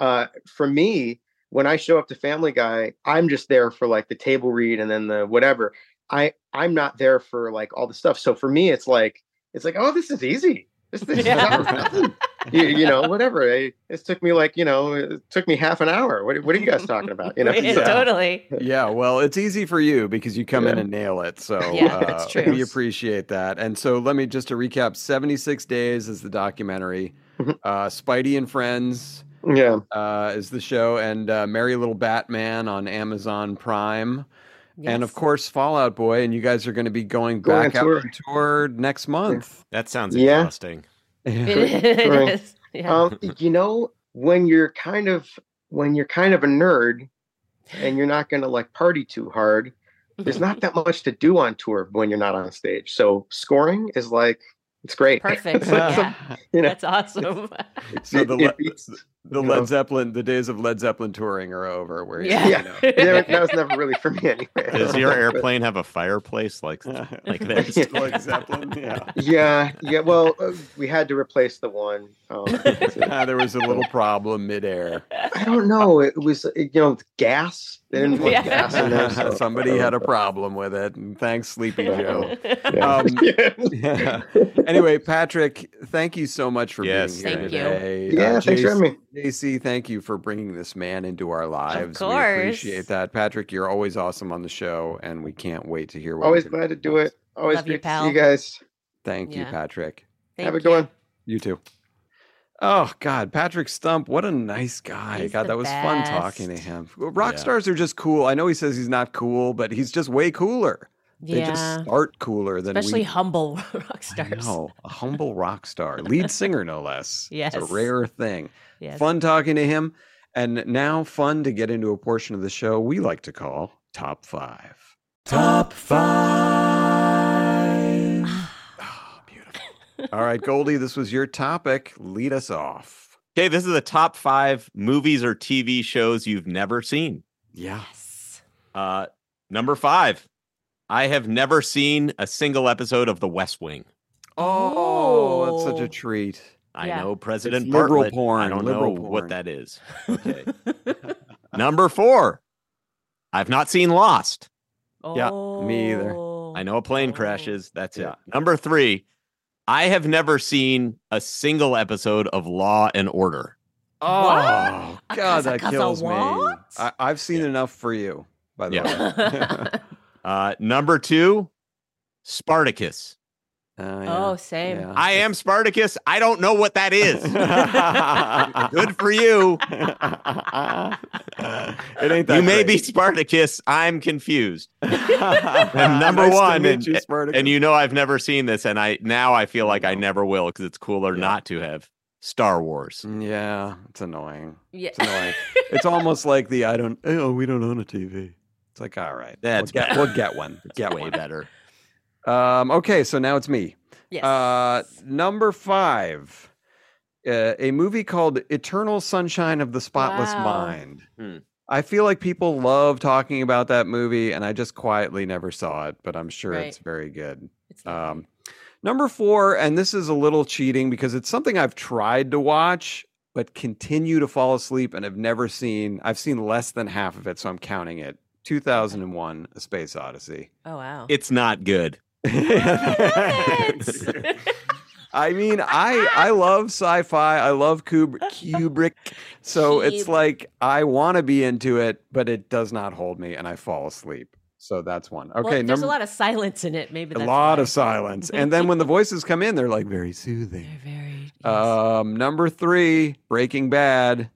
S7: uh for me when i show up to family guy i'm just there for like the table read and then the whatever i i'm not there for like all the stuff so for me it's like it's like oh this is easy this, this is
S4: Yeah.
S7: nothing. you, you know whatever I, this took me like you know it took me half an hour what, what are you guys talking about you know
S4: Yeah,
S7: So-
S4: totally.
S3: Yeah, well, it's easy for you because you come in and nail it. So
S4: Yeah,
S3: uh,
S4: that's true.
S3: we appreciate that. And so let me just to recap: seventy-six days is the documentary.
S7: Mhm.
S3: Uh, Spidey and Friends
S7: yeah
S3: uh, is the show, and uh, Merry Little Batman on Amazon Prime, and of course Fall Out Boy. And you guys are going to be going
S7: Going
S3: back
S7: on
S3: out
S7: tour.
S3: on tour next month.
S5: That sounds
S7: Yeah.
S5: exhausting.
S4: it
S7: Right.
S4: is. Yeah.
S7: um you know when you're kind of when you're kind of a nerd and you're not going to like party too hard there's not that much to do on tour when you're not on stage so scoring is like it's great
S4: Perfect.
S7: It's like some-
S4: yeah.
S7: you know
S4: That's awesome.
S3: so the
S7: it
S3: le-
S7: beats-
S3: The
S7: You
S3: Led
S7: know?
S3: Zeppelin, the days of Led Zeppelin touring are over. Where you-
S4: Yeah.
S3: you
S7: Yeah,
S3: know.
S7: yeah, that was never really for me anyway.
S5: Does your airplane have a fireplace like like theirs?
S7: Yeah.
S3: Led Zeppelin, yeah.
S7: Yeah, yeah. Well, uh, we had to replace the one. Um,
S3: Ah, there was a little problem midair.
S7: I don't know. It was, uh, you know, gas. They didn't put
S4: Yeah.
S7: gas in there. so-
S3: Somebody had a problem with it. And thanks, Sleepy Joe.
S7: Yeah.
S3: Um,
S7: Yeah.
S3: yeah. Anyway, Patrick, thank you so much for
S5: Yes,
S3: being here
S4: Thank you.
S3: today.
S7: Yeah, thanks for having me.
S3: JC, thank you for bringing this man into our lives. We
S4: course.
S3: appreciate that. Patrick, you're always awesome on the show, and we can't wait to hear what
S7: Always
S3: you're gonna
S7: glad to do it. Always
S4: Love you,
S7: great to see you guys.
S3: Thank you, Patrick.
S4: Thank
S7: Have a
S4: you.
S7: good one.
S3: You too. Oh God, Patrick Stump, what a nice guy.
S4: He's
S3: God, that was fun talking to him. Rock
S5: Yeah.
S3: stars are just cool. I know he says he's not cool, but he's just way cooler. They
S4: Yeah.
S3: just start cooler than
S4: Especially
S3: we.
S4: humble rock stars.
S3: know, a humble rock star, lead singer no less. yes, it's
S4: Yes.
S3: a rare thing.
S4: Yes.
S3: Fun talking to him, and now fun to get into a portion of the show we like to call Top Five. Top Five. Ah, beautiful. All right, Goldy, this was your topic. Lead us off.
S5: Okay, this is the top five movies or TV shows you've never seen.
S3: Yeah.
S4: Yes.
S5: Uh, number five, I have never seen a single episode of The West Wing.
S3: Oh, that's such
S4: Oh.
S3: a treat.
S5: I
S4: Yeah.
S5: know President
S3: It's liberal
S5: Bartlet.
S3: porn,
S5: I don't
S3: liberal
S5: know
S3: porn.
S5: what that is. Okay. number four, I've not seen Lost.
S3: Yeah, me either.
S5: I know a plane
S4: Oh.
S5: crashes. That's
S3: Yeah.
S5: it. Number three, I have never seen a single episode of Law and Order.
S3: Oh,
S4: A
S3: God, that kills me. I, I've seen enough for you, by the
S5: Yeah.
S3: way.
S5: Uh, number two, Spartacus.
S3: Oh, yeah.
S4: Oh, same.
S3: Yeah.
S5: I am Spartacus. I don't know what that is. Good for you.
S3: it ain't that
S5: You may be. Spartacus. I'm confused.
S3: and
S5: number one, and-
S3: you, Spartacus.
S5: And you know I've never seen this, and I now I feel like I never will because it's cooler
S3: Yeah.
S5: not to have Star Wars.
S3: Mm, yeah, it's annoying.
S4: Yeah.
S3: It's annoying. it's almost like the I don't. Oh, we don't own a TV. It's like all right,
S5: That's
S3: we'll get, we'll get one.
S5: It's
S3: Get
S5: way
S3: one.
S5: better.
S3: Um, okay, so now it's me.
S4: yes.
S3: Uh, number five, uh, a movie called Eternal Sunshine of the Spotless
S4: Wow.
S3: Mind.
S5: Hmm.
S3: I feel like people love talking about that movie, and I just quietly never saw it, but I'm sure
S4: Right.
S3: it's very good.
S4: It's
S3: Um, number four, and this is a little cheating because it's something I've tried to watch, but continue to fall asleep and have never seen. I've seen less than half of it, so I'm counting it. 2001: A Space Odyssey.
S4: oh wow.
S5: It's not good.
S3: I mean, I I love sci-fi. I love Kubrick, Kubrick. So it's like I want to be into it, but it does not hold me, and I fall asleep. So that's one. Okay,
S4: well, there's
S3: number
S4: a lot of silence in it. Maybe
S3: a lot
S4: why.
S3: of silence, and then when the voices come in, they're like very soothing.
S4: They're very. Yes.
S3: Um, number three, Breaking Bad.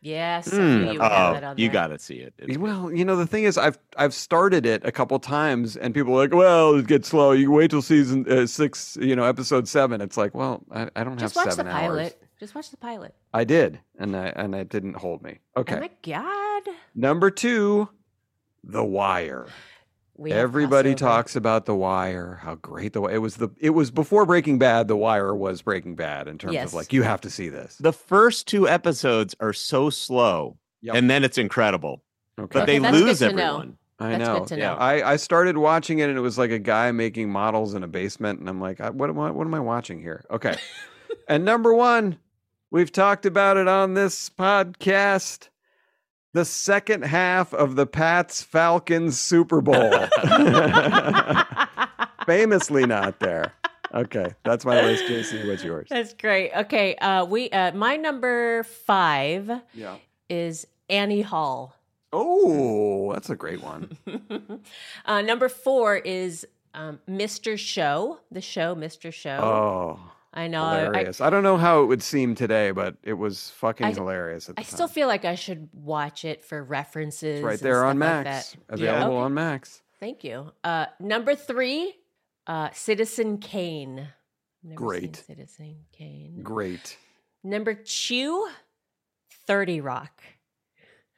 S4: Yes.
S5: Mm.
S4: you would have that
S5: Oh, you got to see it. It's-
S3: Well, you know the thing is, I've I've started it a couple times, and people are like, "Well, it gets slow. You wait till season uh, six, you know, episode seven. It's like, well, I, I don't
S4: Just
S3: have
S4: watch the
S3: seven hours.
S4: pilot. Just watch the pilot.
S3: I did, and I and it didn't hold me. Okay,
S4: Oh my god.
S3: number two, The Wire.
S4: We
S3: Everybody talks about The Wire. How great the Wire. it was. The it was before Breaking Bad. The Wire was Breaking Bad in terms
S4: Yes.
S3: of like you have to see this.
S5: The first two episodes are so slow,
S3: Yep.
S5: and then it's incredible.
S3: Okay.
S5: But they
S4: that's good
S5: lose
S4: to know.
S5: everyone.
S3: I
S4: That's
S3: know.
S4: good to
S5: yeah.
S3: I, I started watching it and it was like a guy making models in a basement and I'm like, I, what am I what am I watching here? Okay. and number one, we've talked about it on this podcast. The second half of the Pats Falcons Super Bowl. Famously not there. Okay, that's my list. JC, what's yours?
S4: That's great. Okay, uh, we uh, my number five
S3: Yeah.
S4: is Annie Hall.
S3: Oh, that's a great one.
S4: uh, number four is um, Mr. Show, the show Mr. Show.
S3: Oh,
S4: I know.
S3: Hilarious. I, don't know how it would seem today, but it was fucking
S4: I-
S3: hilarious at the
S4: I
S3: time.
S4: still feel like I should watch it for references.
S3: It's right there on
S4: stuff like
S3: Max.
S4: that.
S3: Available
S4: Okay.
S3: on Max.
S4: Thank you. Uh, number three, uh, Citizen Kane. Never seen
S3: Great.
S4: Citizen Kane.
S3: Great.
S4: Number two, 30 Rock.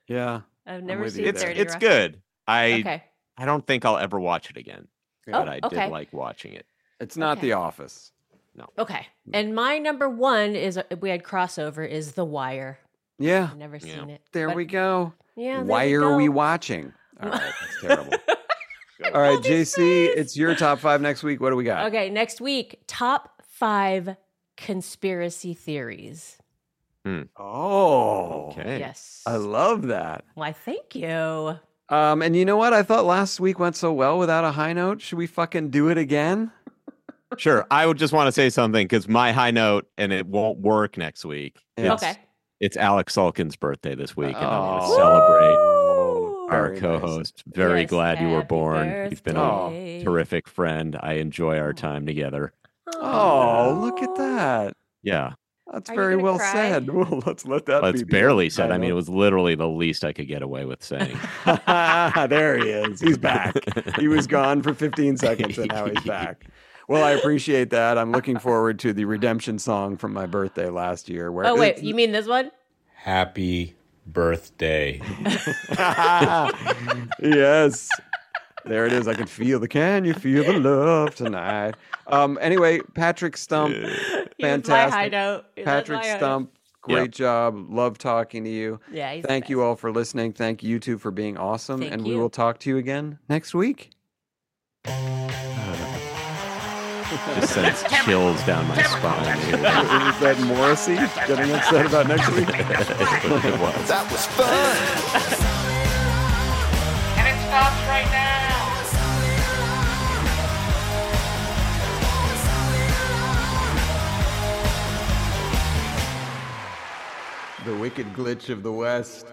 S3: Yeah.
S4: I've never seen
S5: It's
S3: there.
S4: 30
S5: it's
S4: Rock.
S5: good. I
S4: Okay.
S5: I don't think I'll ever watch it again,
S3: Yeah.
S5: but
S4: Oh,
S5: I
S4: okay.
S5: did like watching it.
S3: It's not
S4: Okay.
S3: The Office.
S4: Okay. And my number one is uh, we had crossover is The Wire.
S3: Yeah.
S4: I've never
S5: Yeah.
S4: seen it.
S3: There
S4: But-
S3: we go.
S4: Yeah. there
S3: Why
S4: we
S3: are we watching? All right, that's terrible. All right, JC, it's your top five next week. What do we got?
S4: Okay, next week, top five conspiracy theories.
S3: Oh,
S5: Okay.
S4: Yes.
S3: I love that.
S4: Why, thank you.
S3: Um, and you know what? I thought last week went so well without a high note. Should we fucking do it again?
S5: Sure. I would just want to say something because my high note and it won't work next week.
S3: Yeah.
S5: It's,
S4: Okay.
S5: It's Alec Sulkin's birthday this week, and I want to
S3: Oh.
S5: celebrate our
S3: very
S5: co-host. Very
S4: Yes,
S5: glad you were
S4: happy
S5: born. You've been a
S4: birthday.
S5: terrific friend. I enjoy our time together.
S3: Oh, look at that.
S5: Yeah.
S3: That's
S4: Are
S3: very well
S4: cry?
S3: said. Well, let's let that
S5: Well, it's
S3: be
S5: barely said.
S3: high
S5: I mean, it was literally the least I could get away with saying.
S3: there he is. He's back. He was gone for 15 seconds and now he's back. Well, I appreciate that. I'm looking forward to the redemption song from my birthday last year. Where
S4: Oh, wait, you mean this one?
S8: Happy birthday.
S3: yes. There it is. I can feel the can you feel the love tonight. Um anyway, Patrick Stump,
S4: He was my
S3: fantastic.
S4: high note.
S3: Patrick
S4: my high note.
S3: Stump, great job. Love talking to you.
S4: Yeah, he's the
S3: Thank you all for listening. Thank you two for being awesome.
S4: Thank
S3: and we will talk to you again next week.
S5: Just sends chills down my spine.
S3: Is that Morrissey getting upset about next week?
S5: it was.
S8: That was fun.
S2: And it stops right now.
S3: The wicked glitch of the West.